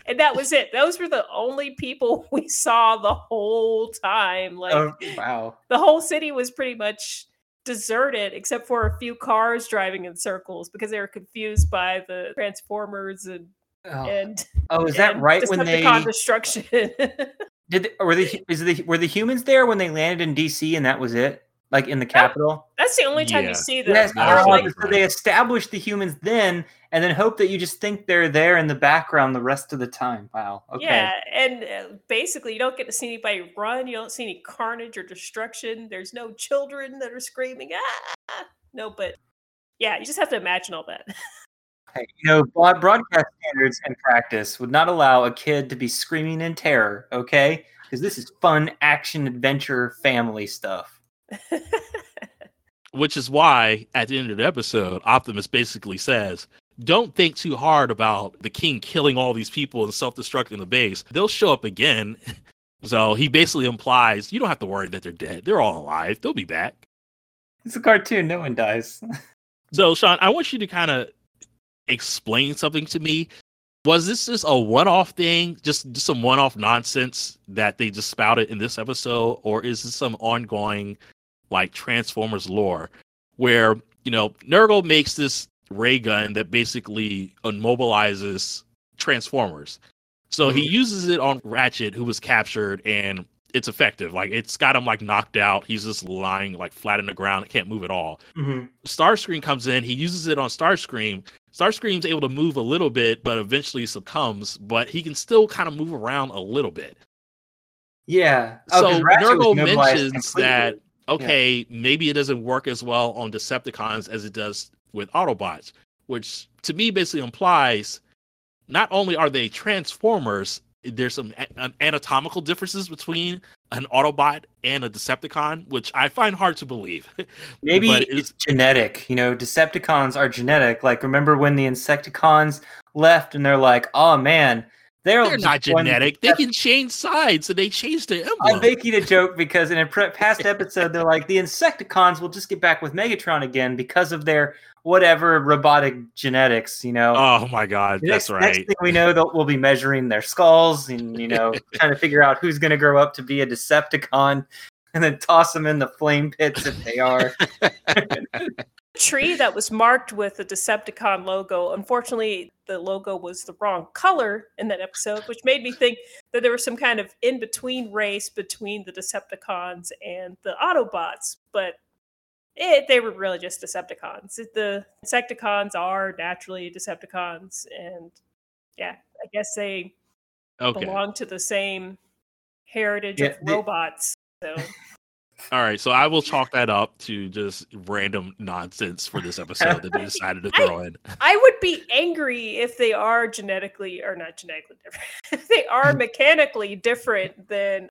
And that was it. Those were the only people [LAUGHS] we saw the whole time. Like Oh wow! the whole city was pretty much deserted except for a few cars driving in circles because they were confused by the transformers and Oh, and oh, is that right? When they destruction [LAUGHS] did, they, were the is the were the humans there when they landed in DC and that was it? Like in the capital? that's the only time Yeah. you see them Yes, that Or, was like, so they establish the humans then, and then hope that you just think they're there in the background the rest of the time. Wow. Okay. yeah and uh, basically you don't get to see anybody run you don't see any carnage or destruction there's no children that are screaming ah no but yeah you just have to imagine all that [LAUGHS] Hey, you know, broadcast standards and practice would not allow a kid to be screaming in terror. Okay, because this is fun action adventure family stuff. [LAUGHS] Which is why at the end of the episode, Optimus basically says, Don't think too hard about the king killing all these people and self destructing the base. They'll show up again. [LAUGHS] So he basically implies you don't have to worry that they're dead. They're all alive. They'll be back. It's a cartoon; no one dies. [LAUGHS] So, Sean, I want you to kind of explain something to me. Was this just a one-off thing, just, just some one-off nonsense that they just spouted in this episode, or is this some ongoing, like Transformers lore, where you know Nurgle makes this ray gun that basically immobilizes Transformers, so he uses it on Ratchet, who was captured, and it's effective. Like it's got him like knocked out. He's just lying like flat in the ground, can't move at all. hmm Starscream comes in, he uses it on Starscream. Starscream's able to move a little bit, but eventually succumbs, but he can still kind of move around a little bit. Yeah. Oh, so Nurgle mentions completely. that okay, maybe it doesn't work as well on Decepticons as it does with Autobots, which to me basically implies not only are they Transformers, there's some a- anatomical differences between an Autobot and a Decepticon, which I find hard to believe. [LAUGHS] Maybe But it's genetic. You know, Decepticons are genetic. Like, remember when the Insecticons left and they're like, oh man, they're, They're not genetic. They can change sides, and they change their I'm making a joke because in a past [LAUGHS] episode, they're like, the Insecticons will just get back with Megatron again because of their whatever robotic genetics, you know. Oh my god, The that's next, next right. thing we know, we'll be measuring their skulls and, you know, [LAUGHS] trying to figure out who's going to grow up to be a Decepticon and then toss them in the flame pits if they are. [LAUGHS] tree that was marked with the Decepticon logo. Unfortunately, the logo was the wrong color in that episode, which made me think that there was some kind of in between race between the Decepticons and the Autobots. But it, they were really just Decepticons. The Insecticons are naturally Decepticons, and yeah, I guess they Okay. belong to the same heritage Yeah, of the- robots. So All right. So I will chalk that up to just random nonsense for this episode that they [LAUGHS] decided to I- throw in. I would be angry if they are genetically or not genetically different. if [LAUGHS] they are [LAUGHS] mechanically different than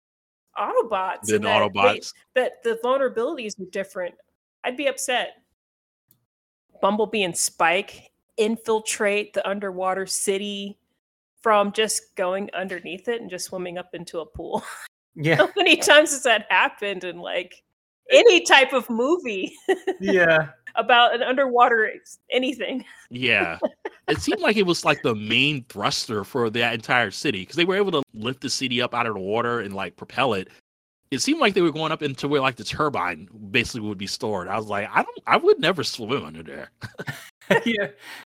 Autobots. Than that they- Autobots. that the vulnerabilities are different. I'd be upset. Bumblebee and Spike infiltrate the underwater city from just going underneath it and just swimming up into a pool. Yeah. [LAUGHS] How many times has that happened in like any type of movie? [LAUGHS] Yeah. about an underwater anything. Yeah. [LAUGHS] it seemed like it was like the main thruster for that entire city because they were able to lift the city up out of the water and like propel it. It seemed like they were going up into where like the turbine basically would be stored. I was like, I don't, I would never swim under there. yeah.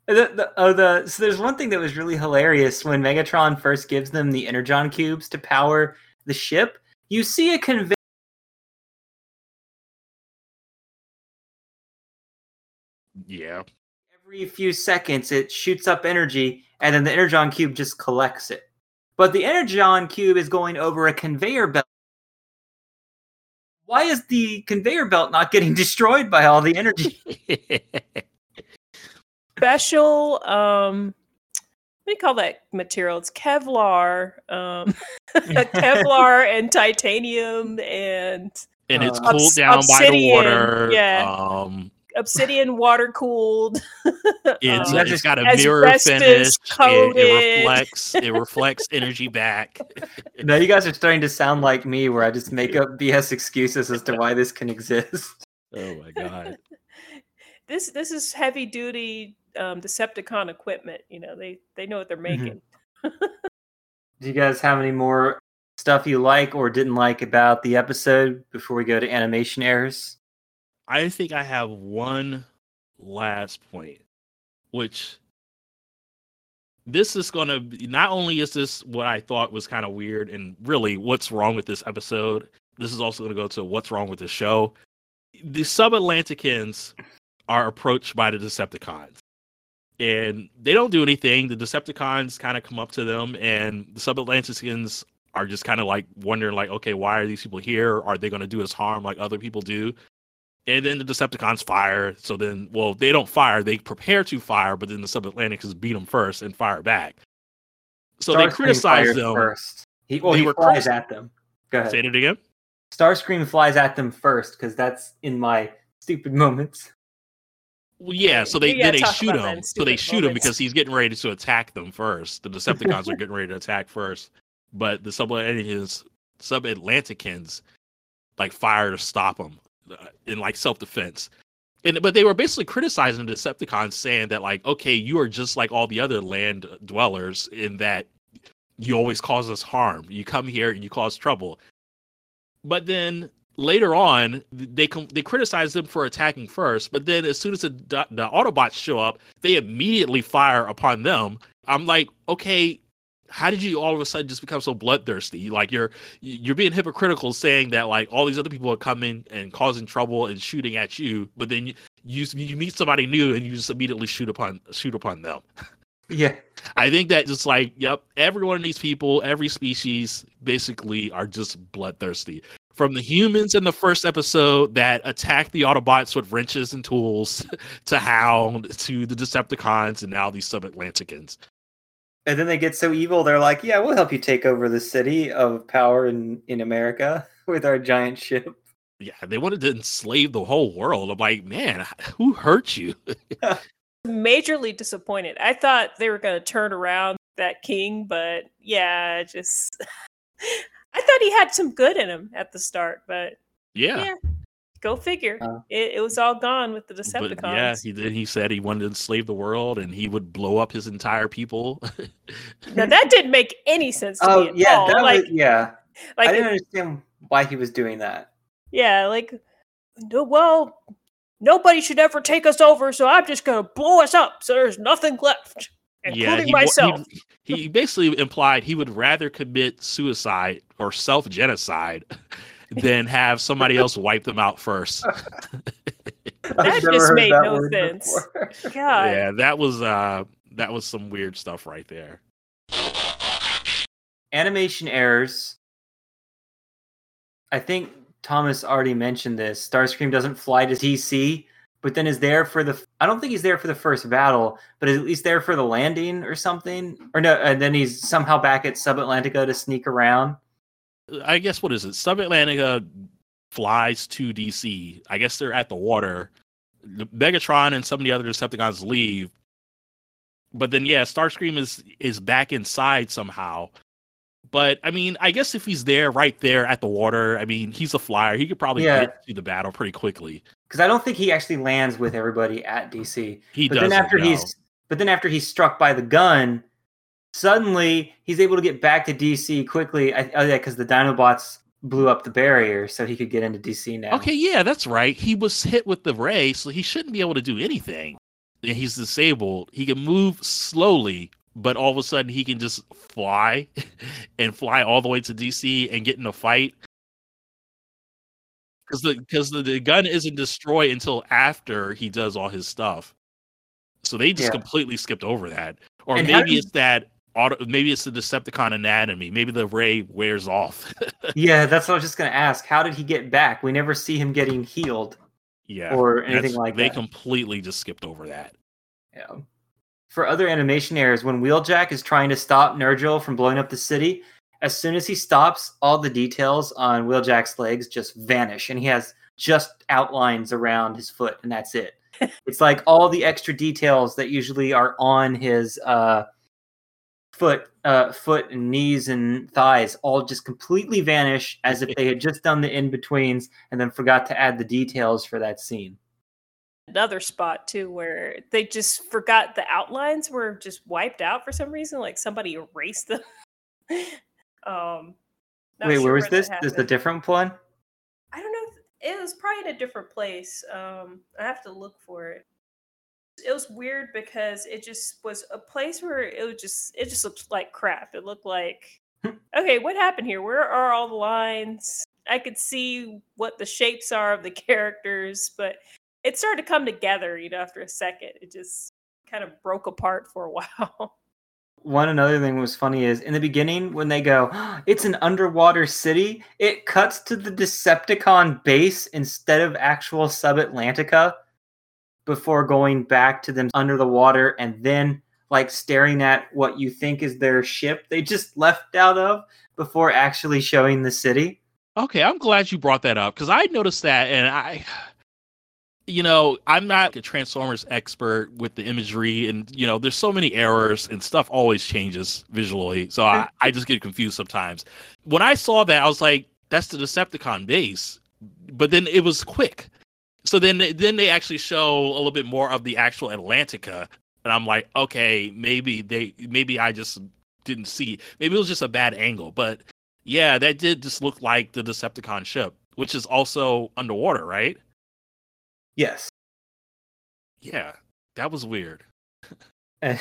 The, the, oh, the so there's one thing that was really hilarious when Megatron first gives them the energon cubes to power the ship. You see a conveyor. Yeah. every few seconds it shoots up energy and then the energon cube just collects it but the energon cube is going over a conveyor belt why is the conveyor belt not getting [LAUGHS] destroyed by all the energy [LAUGHS] Special, um, what do you call that material? It's Kevlar, um, [LAUGHS] Kevlar and titanium and and it's Uh, cooled Obs- down by the obsidian, water. yeah. Um, obsidian water cooled. [LAUGHS] it's, Um, That's it's just got a mirror asbestos finish. It, it reflects. It [LAUGHS] reflects energy back. now you guys are starting to sound like me where i just make up bs excuses as to why this can exist Oh my god. this this is heavy duty um, Decepticon equipment. You know, they they know what they're Mhm. making. do you guys have any more stuff you like or didn't like about the episode before we go to animation errors I think I have one last point, which this is going to be not only is this what I thought was kind of weird and really what's wrong with this episode, this is also going to go to what's wrong with the show. The sub Atlanticans are approached by the Decepticons. And they don't do anything. The Decepticons kind of come up to them, and the sub Atlanticans are just kind of like wondering, like, okay, why are these people here? Are they going to do us harm like other people do? And then the Decepticons fire. So then, well, they don't fire. They prepare to fire, but then the Sub-Atlanticans beat them first and fire back. So they criticize them. first he, well They he were flies critici- at them go ahead Say it again. Starscream flies at them first because that's in my stupid [LAUGHS] moments. Well, yeah. So they then they shoot him. So they shoot him because he's getting ready to attack them first. The Decepticons are [LAUGHS] getting ready to attack first, but the Sub-Atlanticans, Sub-Atlanticans, like fire to stop them uh, in like self-defense. And but they were basically criticizing the Decepticons, saying that like, okay, you are just like all the other land dwellers in that you always cause us harm. You come here and you cause trouble. But then later on, they com- they criticize them for attacking first. But then as soon as the the Autobots show up, they immediately fire upon them. I'm like, okay, how did you all of a sudden just become so bloodthirsty? Like you're you're being hypocritical, saying that like all these other people are coming and causing trouble and shooting at you, but then you you, you meet somebody new and you just immediately shoot upon shoot upon them. Yeah. I think that just like, yep, every one of these people, every species basically are just bloodthirsty. From the humans in the first episode that attack the Autobots with wrenches and tools [LAUGHS] to Hound to the Decepticons and now these Sub-Atlanticans. And then they get so evil, they're like, yeah, we'll help you take over the city of power in, in America [LAUGHS] with our giant ship. Yeah, they wanted to enslave the whole world. I'm like, man, who hurt you? [LAUGHS] Majorly disappointed. I thought they were going to turn around that king, but yeah, just I thought he had some good in him at the start, but Yeah. Yeah, go figure. Uh, it, it was all gone with the But Decepticons. yeah, he did. He said he wanted to enslave the world, and he would blow up his entire people. [LAUGHS] now that didn't make any sense to me Oh at yeah, all. that like, was yeah. I didn't understand why he was doing that. Yeah, like, no, well, nobody should ever take us over, so I'm just gonna blow us up, so there's nothing left, including he he- myself. He, basically implied he would rather commit suicide or self genocide [LAUGHS] than have somebody else wipe them out first. [LAUGHS] I've just made that no sense. [LAUGHS] God, yeah, that was uh that was some weird stuff right there. Animation errors. I think Thomas already mentioned this. Starscream doesn't fly to DC, but then is there for the. I don't think he's there for the first battle, but is at least there for the landing or something. Or no, and then he's somehow back at Sub Atlantica to sneak around. I guess what is it? Sub Atlantica flies to DC. I guess they're at the water. The Megatron and some of the other Decepticons leave. But then yeah, Starscream is is back inside somehow. But I mean, I guess if he's there right there at the water, I mean, he's a flyer. He could probably Yeah. get to the battle pretty quickly. Because I don't think he actually lands with everybody at DC. He but doesn't. then after no. he's but then after he's struck by the gun, suddenly he's able to get back to DC quickly. I, oh yeah, because the Dinobots blew up the barrier, so he could get into DC now. Okay, yeah, that's right. He was hit with the ray, so he shouldn't be able to do anything. He's disabled. He can move slowly, but all of a sudden he can just fly [LAUGHS] and fly all the way to DC and get in a fight. Because the because the, the gun isn't destroyed until after he does all his stuff. So they just Yeah. completely skipped over that. Or And maybe it's that auto maybe it's the Decepticon anatomy. Maybe the ray wears off. [LAUGHS] Yeah, that's what I was just gonna ask. How did he get back? We never see him getting healed. yeah. Or anything like they that. They completely just skipped over that. Yeah. For other animation errors, when Wheeljack is trying to stop Nergal from blowing up the city, as soon as he stops, all the details on Wheeljack's legs just vanish, and he has just outlines around his foot, and that's it. [LAUGHS] it's like all the extra details that usually are on his uh, foot, uh, foot and knees and thighs, all just completely vanish, as if they had [LAUGHS] just done the in betweens and then forgot to add the details for that scene. Another spot too where they just forgot the outlines were just wiped out for some reason, like somebody erased them. [LAUGHS] um, Wait, sure where was this? Is the different one? I don't know. It was probably in a different place. Um, I have to look for it. It was weird because it just was a place where it was just it just looked like crap. It looked like [LAUGHS] okay, what happened here? Where are all the lines? I could see what the shapes are of the [LAUGHS] characters, but it started to come together. You know, after a second, it just kind of broke apart for a [LAUGHS] while. One another thing was funny is in the beginning when they go, it's an underwater city, it cuts to the Decepticon base instead of actual Sub Atlantica before going back to them under the water and then like staring at what you think is their ship they just left out of before actually showing the city. Okay, I'm glad you brought that up because I noticed that, and I, you know, I'm not a Transformers expert with the imagery, and you know, there's so many errors and stuff always changes visually, so I, mm. I just get confused sometimes. When I saw that, I was like, "That's the Decepticon base," but then it was quick. So then, then they actually show a little bit more of the actual Atlantica, and I'm like, okay, maybe they, maybe I just didn't see. Maybe it was just a bad angle, but yeah, that did just look like the Decepticon ship, which is also underwater, right? Yes. Yeah, that was weird. [LAUGHS] and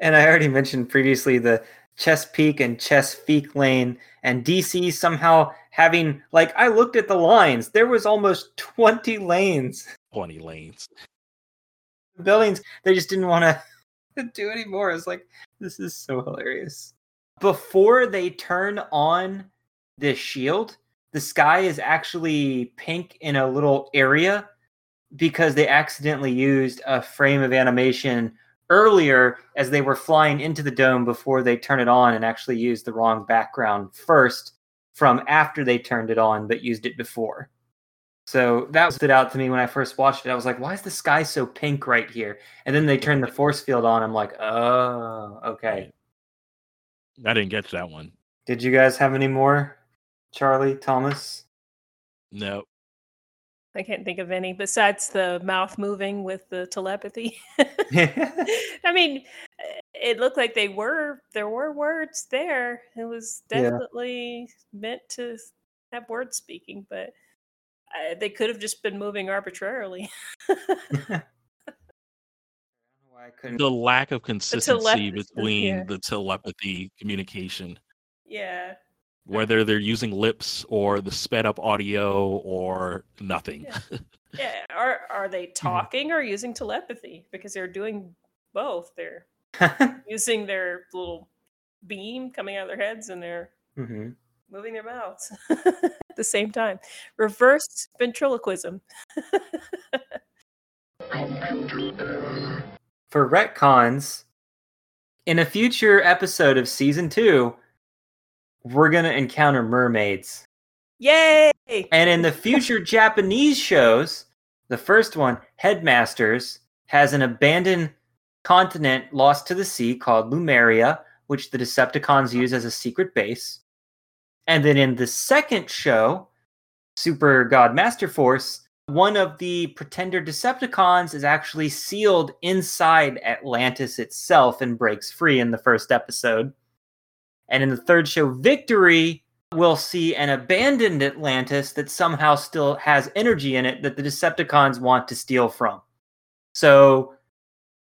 and I already mentioned previously the Chesapeake and Chesapeake lane and DC somehow having like I looked at the lines there was almost 20 lanes 20 lanes. buildings they just didn't want to [LAUGHS] do anymore it's like this is so hilarious before they turn on this shield the sky is actually pink in a little area because they accidentally used a frame of animation earlier as they were flying into the dome before they turn it on and actually used the wrong background first from after they turned it on but used it before. So that stood out to me when I first watched it. I was like, why is the sky so pink right here? And then they turned the force field on. I'm like, oh, okay. I didn't get that one. Did you guys have any more? Charlie, Thomas? No. I can't think of any besides the mouth moving with the telepathy. [LAUGHS] [LAUGHS] I mean, it looked like they were there were words there. It was Yeah. definitely meant to have word speaking, but uh, they could have just been moving arbitrarily. [LAUGHS] I couldn't The lack of consistency telepathy, between yeah. the telepathy communication, yeah. Whether they're using lips or the sped up audio or nothing. Yeah. [LAUGHS] Yeah. Are are they talking or using telepathy? Because they're doing both. They're [LAUGHS] using their little beam coming out of their heads and they're hmm moving their mouths [LAUGHS] at the same time. Reverse ventriloquism. For retcons, in a future episode of season two, we're going to encounter mermaids. Yay! And in the future [LAUGHS] Japanese shows, the first one, Headmasters, has an abandoned continent lost to the sea called Lumeria, which the Decepticons use as a secret base. And then in the second show, Super God Master Force, one of the pretender Decepticons is actually sealed inside Atlantis itself and breaks free in the first episode. And in the third show, Victory, we'll see an abandoned Atlantis that somehow still has energy in it that the Decepticons want to steal from. So,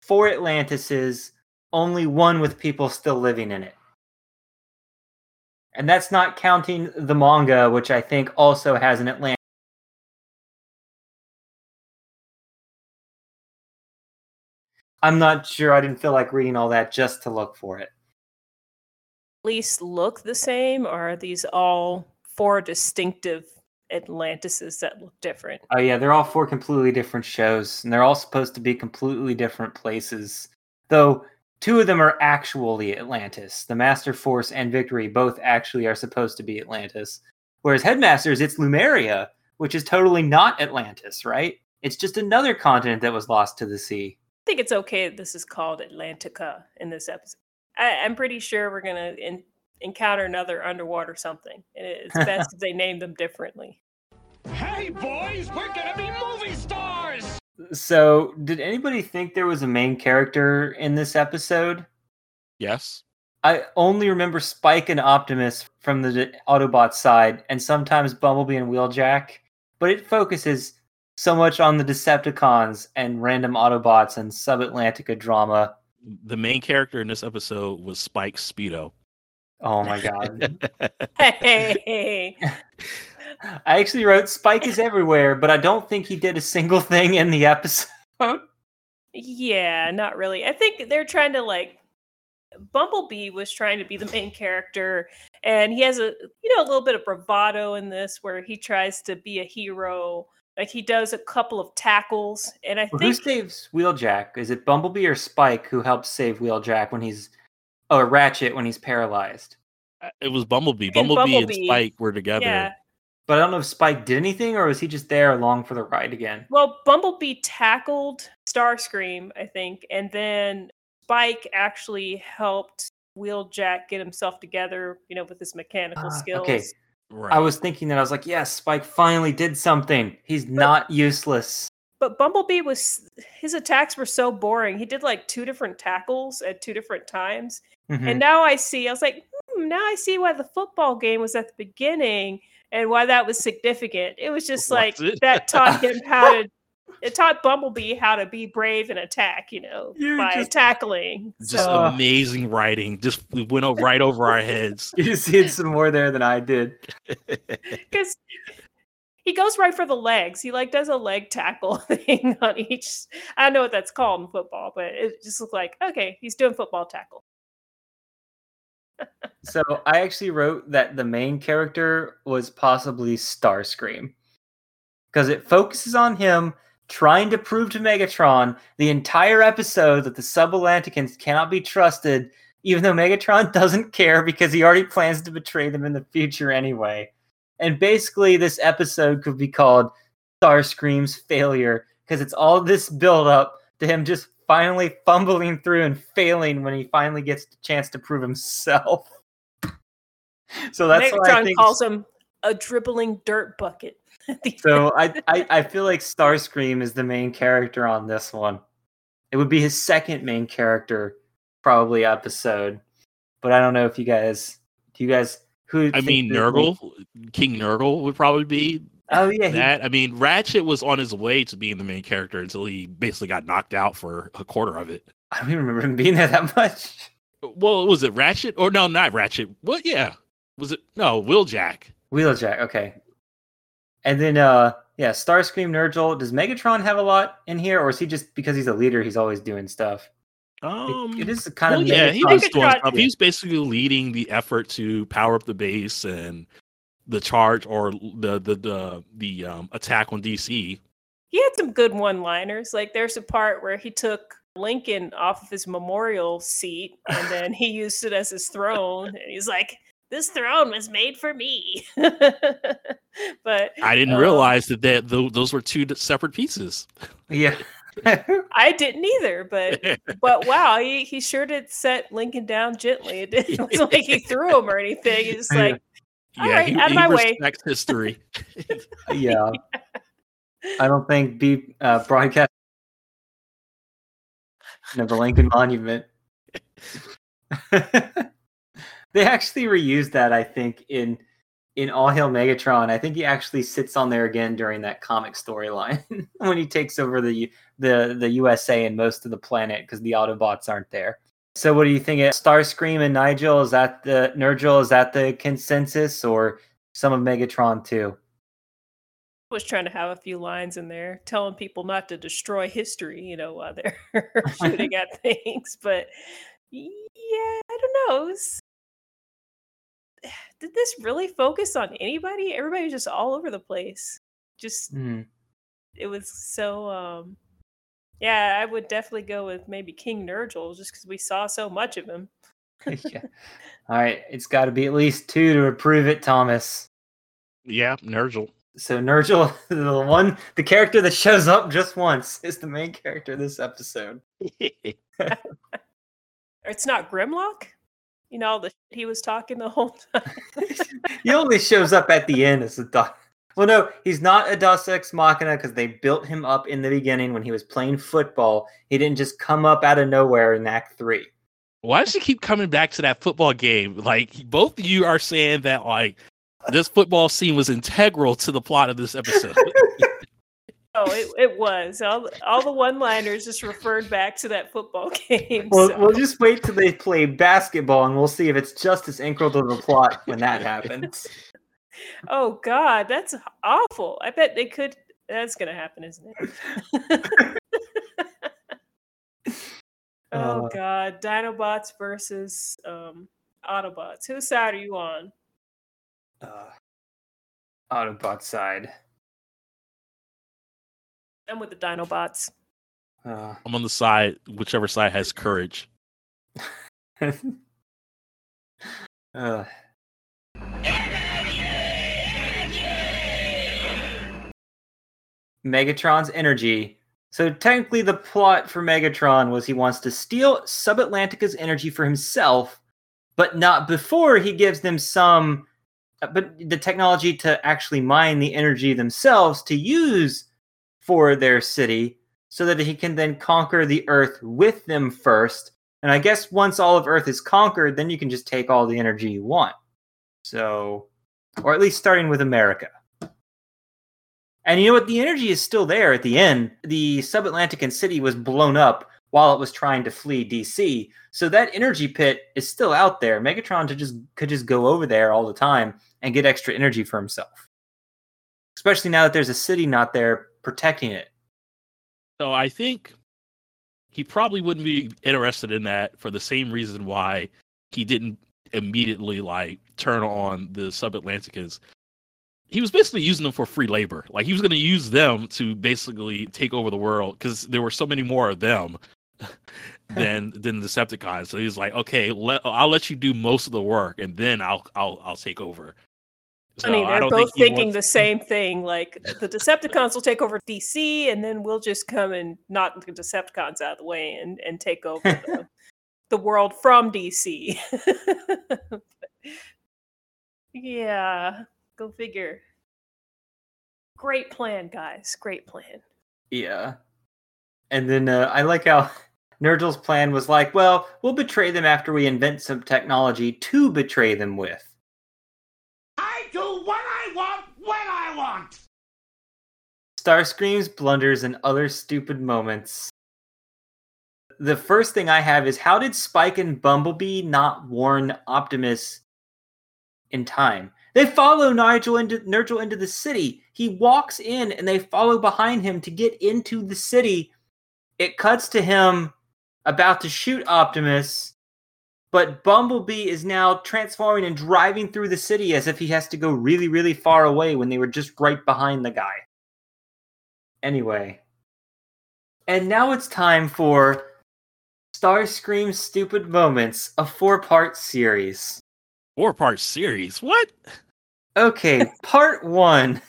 four Atlantises, only one with people still living in it. And that's not counting the manga, which I think also has an Atlantis. I'm not sure. I didn't feel like reading all that just to look for it. Least look the same, or are these all four distinctive Atlantises that look different? Oh yeah, they're all four completely different shows, and they're all supposed to be completely different places. Though two of them are actually Atlantis. The Master Force and Victory both actually are supposed to be Atlantis. Whereas Headmasters, it's Lumeria, which is totally not Atlantis, right? It's just another continent that was lost to the sea. I think it's okay that this is called Atlantica in this episode. I, I'm pretty sure we're gonna in, encounter another underwater something, and it's best if they name them differently. Hey, boys, we're gonna be movie stars! So, did anybody think there was a main character in this episode? Yes. I only remember Spike and Optimus from the Autobot side, and sometimes Bumblebee and Wheeljack, but it focuses so much on the Decepticons and random Autobots and Subatlantica drama. The main character in this episode was Spike Speedo. Oh my god. [LAUGHS] Hey, I actually wrote Spike is everywhere, but I don't think he did a single thing in the episode. [LAUGHS] yeah, not really. I think they're trying to like. Bumblebee was trying to be the main character, and he has a you know a little bit of bravado in this, where he tries to be a hero. Like he does a couple of tackles, and I Who think who saves Wheeljack? Is it Bumblebee or Spike who helps save Wheeljack when he's or Ratchet when he's paralyzed? Uh, It was Bumblebee. And Bumblebee, and Spike were together. yeah. But I don't know if Spike did anything or was he just there along for the ride again? Well, Bumblebee tackled Starscream, I think, and then Spike actually helped Wheeljack get himself together, you know, with his mechanical Ah, skills. okay. Right. I was thinking that I was like, yes, Spike finally did something. He's not useless. But Bumblebee was his attacks were so boring. He did like two different tackles at two different times. Mhm. And now I see, I was like, hmm, now I see why the football game was at the beginning and why that was significant. It was just [LAUGHS] Was like it? that taught him how to it taught Bumblebee how to be brave and attack, you know, You're by just- tackling. just So amazing writing. Just we went right over our heads. [LAUGHS] you see some more there than I did. [LAUGHS] because he goes right for the legs. He like does a leg tackle [LAUGHS] thing on each. I don't know what that's called in football, but it just looked like okay, he's doing football tackle. So I actually wrote that the main character was possibly Starscream. Because it focuses on him trying to prove to Megatron the entire episode that the Subatlanticans cannot be trusted, even though Megatron [LAUGHS] doesn't care because he already plans to betray them in the future anyway. And basically, this episode could be called Starscream's failure because it's all this build up to him just finally fumbling through and failing when he finally gets the chance to prove himself. [LAUGHS] So that's why I Megatron think. calls him a dribbling dirt bucket. At [LAUGHS] the So I, I I feel like Starscream is the main character on this one. It would be his second main character, probably episode. But I don't know if you guys, do you guys who? I mean, this Nurgle, King Nurgle would probably be Oh yeah, he, that. I mean, Ratchet was on his way to being the main character until he basically got knocked out for a quarter of it. I don't even remember him being there that much. Well, was it Ratchet or no? Not Ratchet. What? Yeah, was it? No, Wheeljack. Wheeljack, okay. And then uh yeah, Starscream Nurgle. Does Megatron have a lot in here, or is he just because he's a leader, he's always doing stuff? It- Um, it is kind well, of yeah, he Megatron- doing stuff. He's basically leading the effort to power up the base and the charge or the the the the um, attack on DC. He had some good one-liners. Like there's a part where he took Lincoln off of his memorial seat and then he used it as his throne. And he's like, "This throne was made for me." [LAUGHS] but I didn't Uh, realize that that tho- those were two separate pieces. Yeah. [LAUGHS] I didn't either. But [LAUGHS] but wow, he, he sure did set Lincoln down gently. It didn't it wasn't like he threw him or anything. He's Yeah. like, All yeah, right, he, out of my way. respects history. yeah. I don't think B uh, broadcast of the Lincoln Monument. They actually reused that, I think, in in All Hail Megatron. I think he actually sits on there again during that comic storyline [LAUGHS] when he takes over the the the USA and most of the planet because the Autobots aren't there. So, what do you think? Starscream and Nigel is that the Nurgle? Is that the consensus, or some of Megatron too? was trying to have a few lines in there telling people not to destroy history, you know, while they're [LAUGHS] shooting at things. But yeah, I don't know. It was- [SIGHS] did this really focus on anybody? Everybody was just all over the place. Just Hmm. it was so um yeah, I would definitely go with maybe King Nurgle just because we saw so much of him. [LAUGHS] yeah. [LAUGHS] All right, it's got to be at least two to approve it, Thomas. Yeah, Nurgle. So Nurgle, [LAUGHS] the one, the character that shows up just once, is the main character of this episode. It's not Grimlock? You know, the shit he was talking the whole [LAUGHS] time. he only shows up at the end as a dot. Well, no, he's not a Deus Ex Machina because they built him up in the beginning when he was playing football. He didn't just come up out of nowhere in Act Three. Why does she keep coming back to that football game? Like both of you are saying that like this football scene was integral to the plot of this episode. [LAUGHS] Oh, it, it was. All, the- all the one liners just referred back to that football [LAUGHS] game. Well, so- we'll just wait till they play basketball, and we'll see if it's just as integral to the plot when that [LAUGHS] happens. Oh, God, that's awful. I bet they could. That's going to happen, isn't it? [LAUGHS] oh, Uh. God. Dinobots versus um, Autobots. Whose side are you on? Uh, Autobot side. I'm with the Dinobots. Uh, I'm on the side, whichever side has courage. [LAUGHS] uh, Megatron's energy. So technically, the plot for Megatron was he wants to steal Subatlantica's energy for himself, but not before he gives them some, uh, but the technology to actually mine the energy themselves to use for their city, so that he can then conquer the Earth with them first. And I guess once all of Earth is conquered, then you can just take all the energy you want. So, or at least starting with America. And you know what? The energy is still there at the end. The subatlantican city was blown up while it was trying to flee DC. So that energy pit is still out there. Megatron to just could just go over there all the time and get extra energy for himself. Especially now that there's a city not there protecting it. So I think he probably wouldn't be interested in that for the same reason why he didn't immediately like turn on the subatlanticans. He was basically using them for free labor. Like he was going to use them to basically take over the world because there were so many more of them [LAUGHS] [LAUGHS] than than the Decepticons. So he's like, okay, let, I'll let you do most of the work, and then I'll I'll I'll take over. I mean, they're don't both think thinking wants- the same thing. Like the Decepticons will take over DC, and then we'll just come and knock the Decepticons out of the way and, and take over the, [LAUGHS] the world from DC. [LAUGHS] yeah, go figure. Great plan, guys. Great plan. Yeah. And then uh, I like how Nurgle's plan was like, well, we'll betray them after we invent some technology to betray them with. I do what I want when I want! Starscream's blunders and other stupid moments. The first thing I have is how did Spike and Bumblebee not warn Optimus in time? They follow Nigel into Nurgle into the city. He walks in and they follow behind him to get into the city. It cuts to him about to shoot Optimus, but Bumblebee is now transforming and driving through the city as if he has to go really, really far away when they were just right behind the guy. Anyway. And now it's time for Starscream's Stupid Moments, a four part series. four part series. What? Okay, [LAUGHS] part one.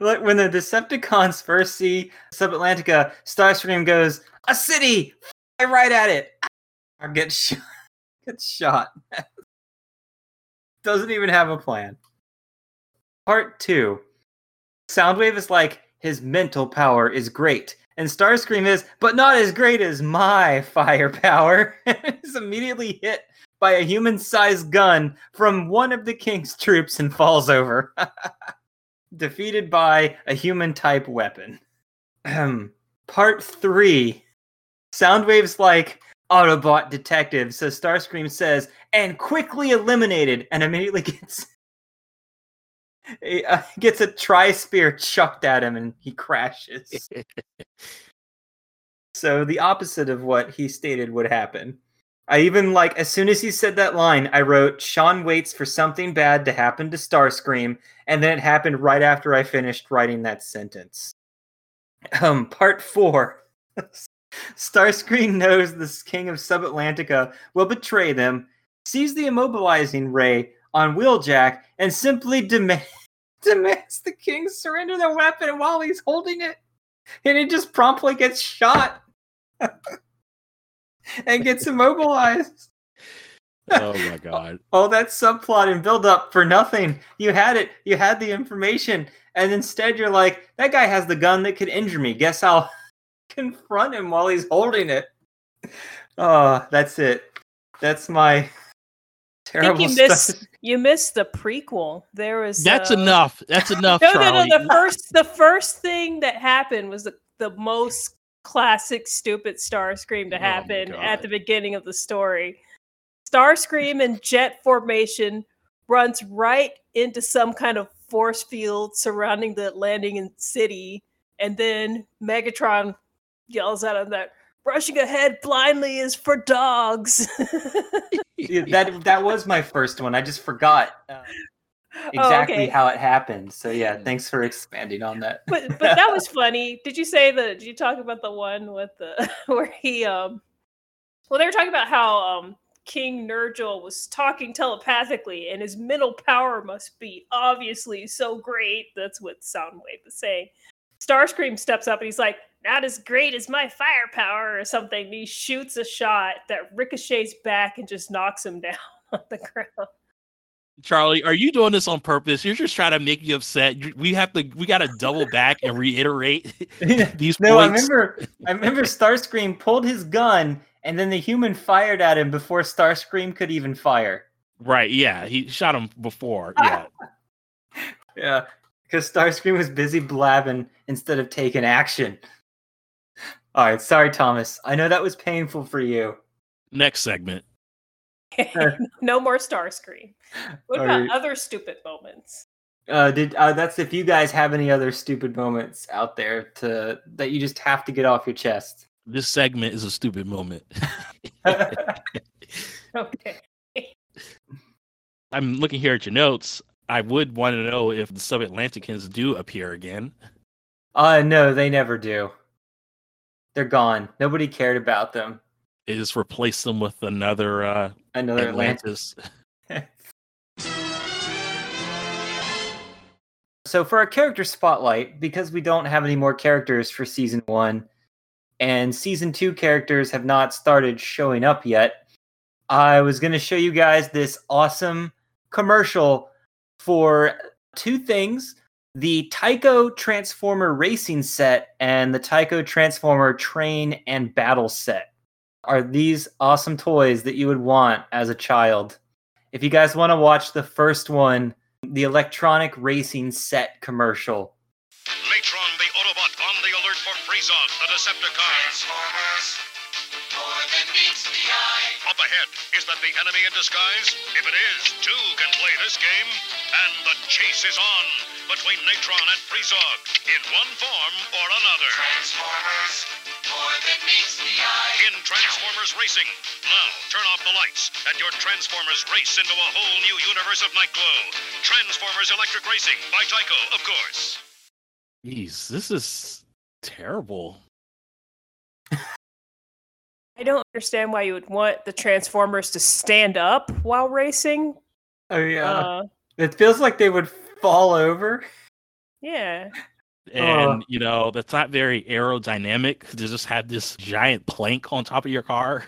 Like when the Decepticons first see Subatlantica, Starscream goes, "A city! Fly right at it!" [LAUGHS] Or gets shot. [LAUGHS] Gets shot. Doesn't even have a plan. Part two. Soundwave is like, his mental power is great. And Starscream is, but not as great as my [LAUGHS] firepower. [LAUGHS] is immediately hit by a human sized gun from one of the king's [LAUGHS] troops and falls over. Defeated by a human type weapon. Part three Soundwave's like Autobot detective. So Starscream says, and quickly eliminated, and immediately gets uh, [LAUGHS] gets a tri spear chucked at him, and he crashes. [LAUGHS] so the opposite of what he stated would happen. I even like as soon as he said that line, I wrote Sean waits for something bad to happen to Starscream, and then it happened right after I finished writing that sentence. Um, part four. [LAUGHS] Starscream knows the king of Subatlantica will betray them, sees the immobilizing ray on Wheeljack, and simply demand, [LAUGHS] demands the king surrender the weapon while he's holding it. And it just promptly gets shot [LAUGHS] and gets immobilized. [LAUGHS] oh my god. All that subplot and build up for nothing. You had it, you had the information, and instead you're like, that guy has the gun that could injure me. Guess I'll confront him while he's holding it. Oh, that's it. That's my terrible think you stuff. missed [LAUGHS] you missed the prequel. There was That's uh, enough. That's [LAUGHS] enough, No, Charlie. no, no. The first the first thing that happened was the, the most classic stupid Starscream to Oh happen at the beginning of the story. Starscream in jet formation runs right into some kind of force field surrounding the landing in city, and then Megatron yells out of that rushing ahead blindly is for dogs. [LAUGHS] Yeah, that that was my first one. I just forgot uh, Oh, exactly okay. how it happened. So yeah, thanks for expanding on that. but but that was [LAUGHS] funny. Did you say the? Did you talk about the one with the [LAUGHS] where he um? Well, they were talking about how um King Nergill was talking telepathically, and his mental power must be obviously so great. That's what Soundwave is saying. Starscream steps up and he's like, "Not as great as my firepower," or something. And he shoots a shot that ricochets back and just knocks him [LAUGHS] down on the ground. Charlie, are you doing this on purpose? You're just trying to make me upset. We have to. We got to double back and reiterate [LAUGHS] [LAUGHS] these No, I remember. I remember Starscream pulled his gun, and then the human fired at him before Starscream could even fire. Right? Yeah, he shot him before. Yeah. Yeah, because Starscream was busy blabbing instead of taking action. All right, sorry, Thomas. I know that was painful for you. Next segment. [LAUGHS] no more Starscream. What All about right. other stupid moments? Uh, did uh, that's if you guys have any other stupid moments out there to that you just have to get off your chest. This segment is a stupid moment. [LAUGHS] Okay. [LAUGHS] I'm looking here at your notes. I would want to know if the Sub-Atlanticans do appear again. uh, no, they never do. They're gone. Nobody cared about them. They just replaced them with another uh, Another Atlantis. Atlantis. [LAUGHS] So for our character spotlight, because we don't have any more characters for season one, and season two characters have not started showing up yet, I was going to show you guys this awesome commercial for two things: the Tyco Transformer racing set and the Tyco Transformer train and battle set. Are these awesome toys that you would want as a child? If you guys want to watch the first one, the electronic racing set commercial. Latron the Autobot on the alert for Freezon, the Decepticons. more than meets the eye. Up ahead, is that the enemy in disguise? If it is, two can play this game. And the chase is on between Natron and Freezog in one form or another. Transformers, more than meets the eye. In Transformers Racing. Now, turn off the lights and your Transformers race into a whole new universe of night glow. Transformers Electric Racing by Tyco, of course. Jeez, this is terrible. I don't understand why you would want the Transformers to stand up while racing. Oh yeah, Uh, it feels like they would fall over. yeah. And you know that's not very aerodynamic to just have this giant plank on top of your car.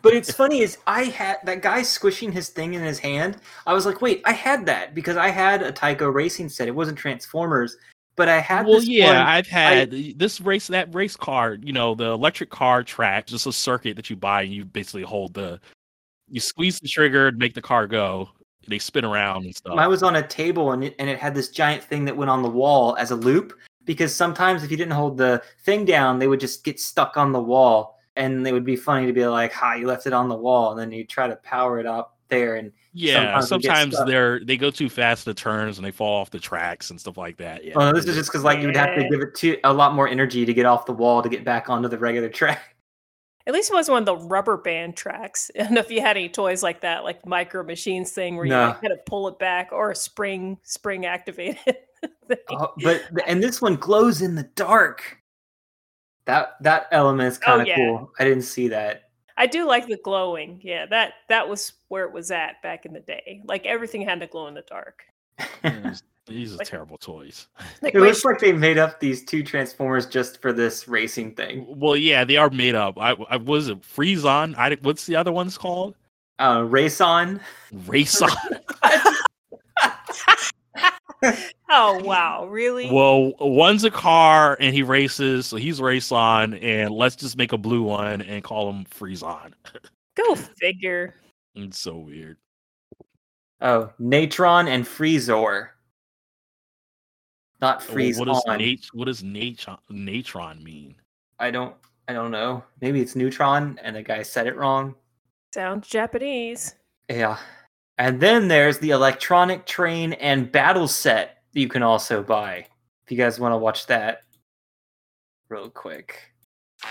But it's [LAUGHS] funny is I had that guy squishing his thing in his hand. I was like, wait, I had that because I had a Tyco racing set. It wasn't Transformers, but I had well, this yeah, one- I've had this race that race car. You know, the electric car track, just a circuit that you buy, and you basically hold the, you squeeze the trigger and make the car go. They spin around and stuff. Mine was on a table and it, and it had this giant thing that went on the wall as a loop because sometimes if you didn't hold the thing down, they would just get stuck on the wall and it would be funny to be like, "Ha, you left it on the wall," and then you try to power it up there and yeah, sometimes sometimes they're they go too fast the turns and they fall off the tracks and stuff like that. Yeah, well, this is just because like you would have to give it to a lot more energy to get off the wall to get back onto the regular track. At least it was one of the rubber band tracks. [LAUGHS] And if you had any toys like that, like micro machines thing where you No. like, had to pull it back or a spring spring activated. [LAUGHS] thing. Oh, but and this one glows in the dark. That that element is kind of Oh, yeah. cool. I didn't see that. I do like the glowing. Yeah, that that was where it was at back in the day. Like everything had to glow in the dark. [LAUGHS] Hmm. These- These are Like- terrible toys. [LAUGHS] Like It looks like they made up these two transformers just for this racing thing. Well, yeah, they are made up. I, I was it Freeze on. I what's the other one's called? Uh, race on. Race on. [LAUGHS] oh wow, really? well, one's a car and he races, so he's race on, and let's just make a blue one and call him Freeze on. [LAUGHS] Go figure. It's so weird. Oh, Natron and Freezor. Not Well, freeze what does on. nat- what does natron natron mean? I don't. I don't know. Maybe it's neutron, and the guy said it wrong. Sounds Japanese. Yeah. And then there's the electronic train and battle set that you can also buy. If you guys want to watch that real quick.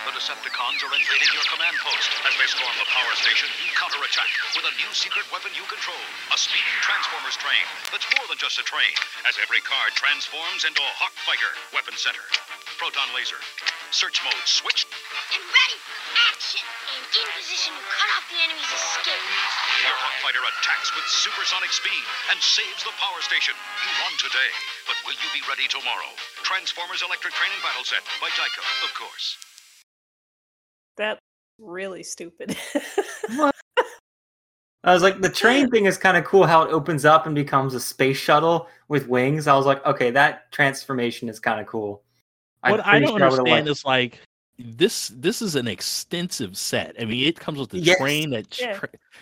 The Decepticons are invading your command post. As they storm the power station, you counterattack with a new secret weapon you control. A speeding Transformers train that's more than just a train, as every car transforms into a Hawk Fighter weapon center. Proton laser. Search mode switched. and ready for action and in position to cut off the enemy's escape. Your Hawk Fighter attacks with supersonic speed and saves the power station. You won today, but will you be ready tomorrow? Transformers Electric Train and Battle Set by Tyco, of course. That really stupid. [LAUGHS] I was like, the train thing is kind of cool how it opens up and becomes a space shuttle with wings. I was like, okay, that transformation is kind of cool. I'm what I don't sure understand liked- is like this this is an extensive set. I mean, it comes with the Yes. train that ch- Yeah.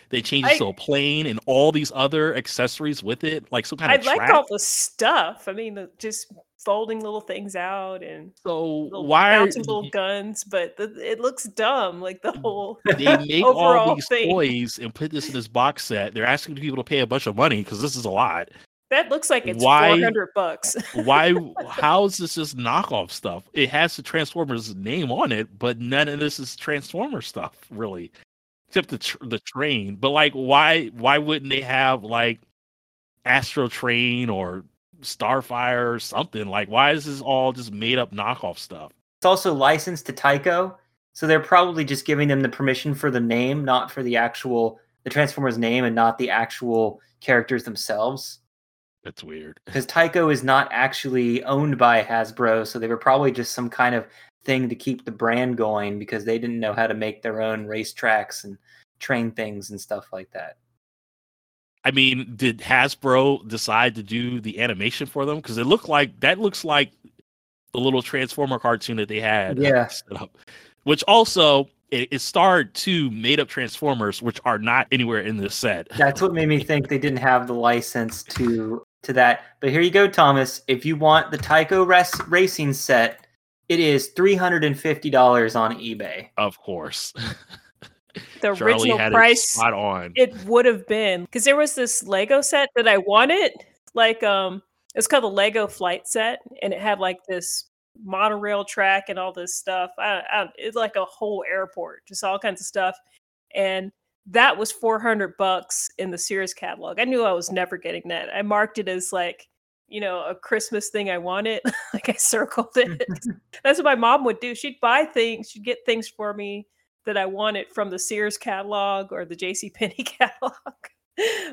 that changes I- to a plane and all these other accessories with it, like some kind I of I like all the stuff. I mean, just folding little things out and so little why are little guns, but the, it looks dumb. Like the mm. whole they [LAUGHS] make all overall these thing. toys and put this in this box set? They're asking people to pay a bunch of money because this is a lot. that looks like it's Why- four hundred bucks. Why? [LAUGHS] how is this just knockoff stuff? It has the Transformers name on it, but none of this is Transformer stuff, really, except the tr- the train. But like, why? Why wouldn't they have like Astro Train or Starfire or something? Like, why is this all just made up knockoff stuff? It's also licensed to Tyco, so they're probably just giving them the permission for the name, not for the actual the Transformers name, and not the actual characters themselves. That's weird. [LAUGHS] Because Tyco is not actually owned by Hasbro, so they were probably just some kind of thing to keep the brand going because they didn't know how to make their own racetracks and train things and stuff like that. I mean, did Hasbro decide to do the animation for them? Because it looked like that looks like the little Transformer cartoon that they had. uh, Yeah. up. Which also it, it starred two made up Transformers, which are not anywhere in this set. That's what made me think they didn't have the license to to that. But here you go, Thomas. If you want the Tyco res- racing set, it is three hundred and fifty dollars on eBay. Of course. [LAUGHS] the Charlie original price spot on. it would have been because there was this Lego set that I wanted. Like um, it's called the Lego Flight Set, and it had like this monorail track and all this stuff. I, I, it's like a whole airport, just all kinds of stuff, and that was four hundred bucks in the Sears catalog. I knew I was never getting that. I marked it as like you know a Christmas thing I wanted. [LAUGHS] like I circled it. [LAUGHS] That's what my mom would do. She'd buy things. She'd get things for me that I wanted from the Sears catalog or the J.C. Penney [LAUGHS] catalog.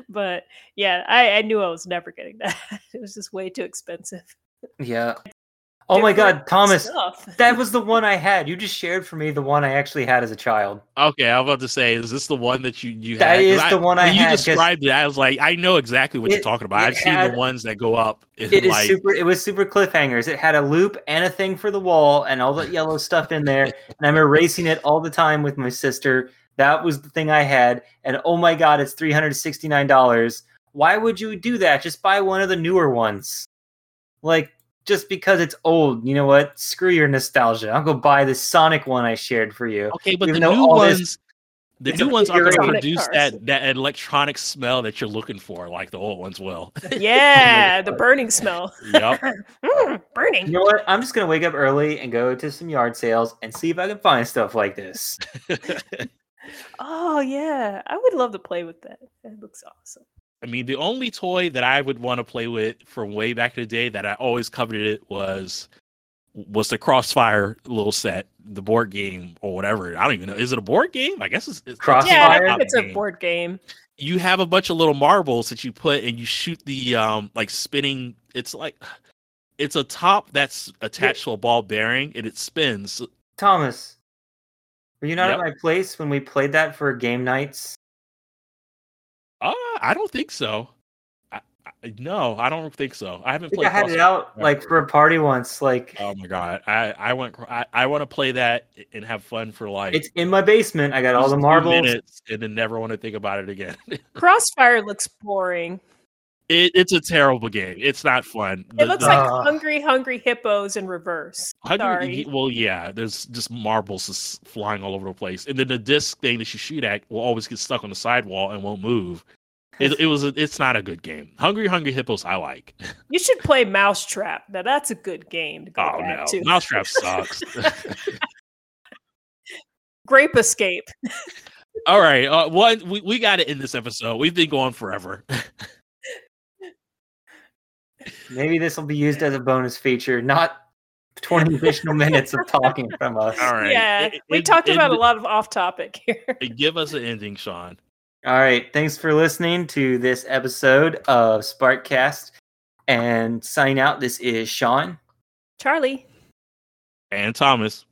but yeah, I, I knew I was never getting that. [LAUGHS] It was just way too expensive. Yeah. Oh my god, Thomas, stuff. [LAUGHS] that was the one I had. You just shared for me the one I actually had as a child. Okay, I'm about to say, is this the one that you you That had? 'Cause is the one I when you described it. I was like, I know exactly what you're talking about. I've seen the ones that go up. in, It is like, super. It was super cliffhangers. It had a loop and a thing for the wall and all the yellow stuff in there. And I'm erasing it all the time with my sister. That was the thing I had. And oh my god, it's three hundred sixty nine dollars. Why would you do that? Just buy one of the newer ones. Like just because it's old. You know what? Screw your nostalgia. I'll go buy the Sonic one I shared for you. Okay, but Even the new all this- ones, the it's new ones aren't going to produce cars. that that electronic smell that you're looking for, like the old ones will. [LAUGHS] [LAUGHS] Yeah, the burning smell. yep. [LAUGHS] Mm, burning. You know what? I'm just gonna wake up early and go to some yard sales and see if I can find stuff like this. Oh yeah, I would love to play with that. That looks awesome. I mean, the only toy that I would want to play with from way back in the day that I always coveted it was was the Crossfire little set, the board game or whatever. I don't even know. Is it a board game? I guess it's, it's Crossfire? Yeah, I Fire think it's a game. board game. You have a bunch of little marbles that you put and you shoot the um like spinning. It's like it's a top that's attached to a ball bearing and it spins. Thomas, were you not Yep. at my place when we played that for game nights? Uh, I don't think so. I, I, no, I don't think so. I I haven't think played. I had it out ever. like for a party once. Like Oh my god, I I want I, I want to play that and have fun for like it's in my basement. I got all the marbles. minutes and then never want to think about it again. [LAUGHS] Crossfire looks boring. It, it's a terrible game. It's not fun. It The- looks the like Ah. hungry, hungry hippos in reverse. hundred- Sorry. Well, yeah, there's just marbles just flying all over the place, and then the disc thing that you shoot at will always get stuck on the sidewall and won't move. It, it was a, it's not a good game. Hungry Hungry Hippos I like. [LAUGHS] You should play Mousetrap. Now that's a good game to go Oh no, to. Mousetrap [LAUGHS] sucks. [LAUGHS] Grape Escape. all right, uh, one we, we got it in this episode. We've been going forever. Maybe this will be used as a bonus feature, not 20 additional [LAUGHS] minutes of talking from us. All right, Yeah, It- we it- talked it- about a lot of off topic here. Give us an ending, Sean. All right. Thanks for listening to this episode of Sparkcast. And signing out, this is Sean. Charlie. And Thomas.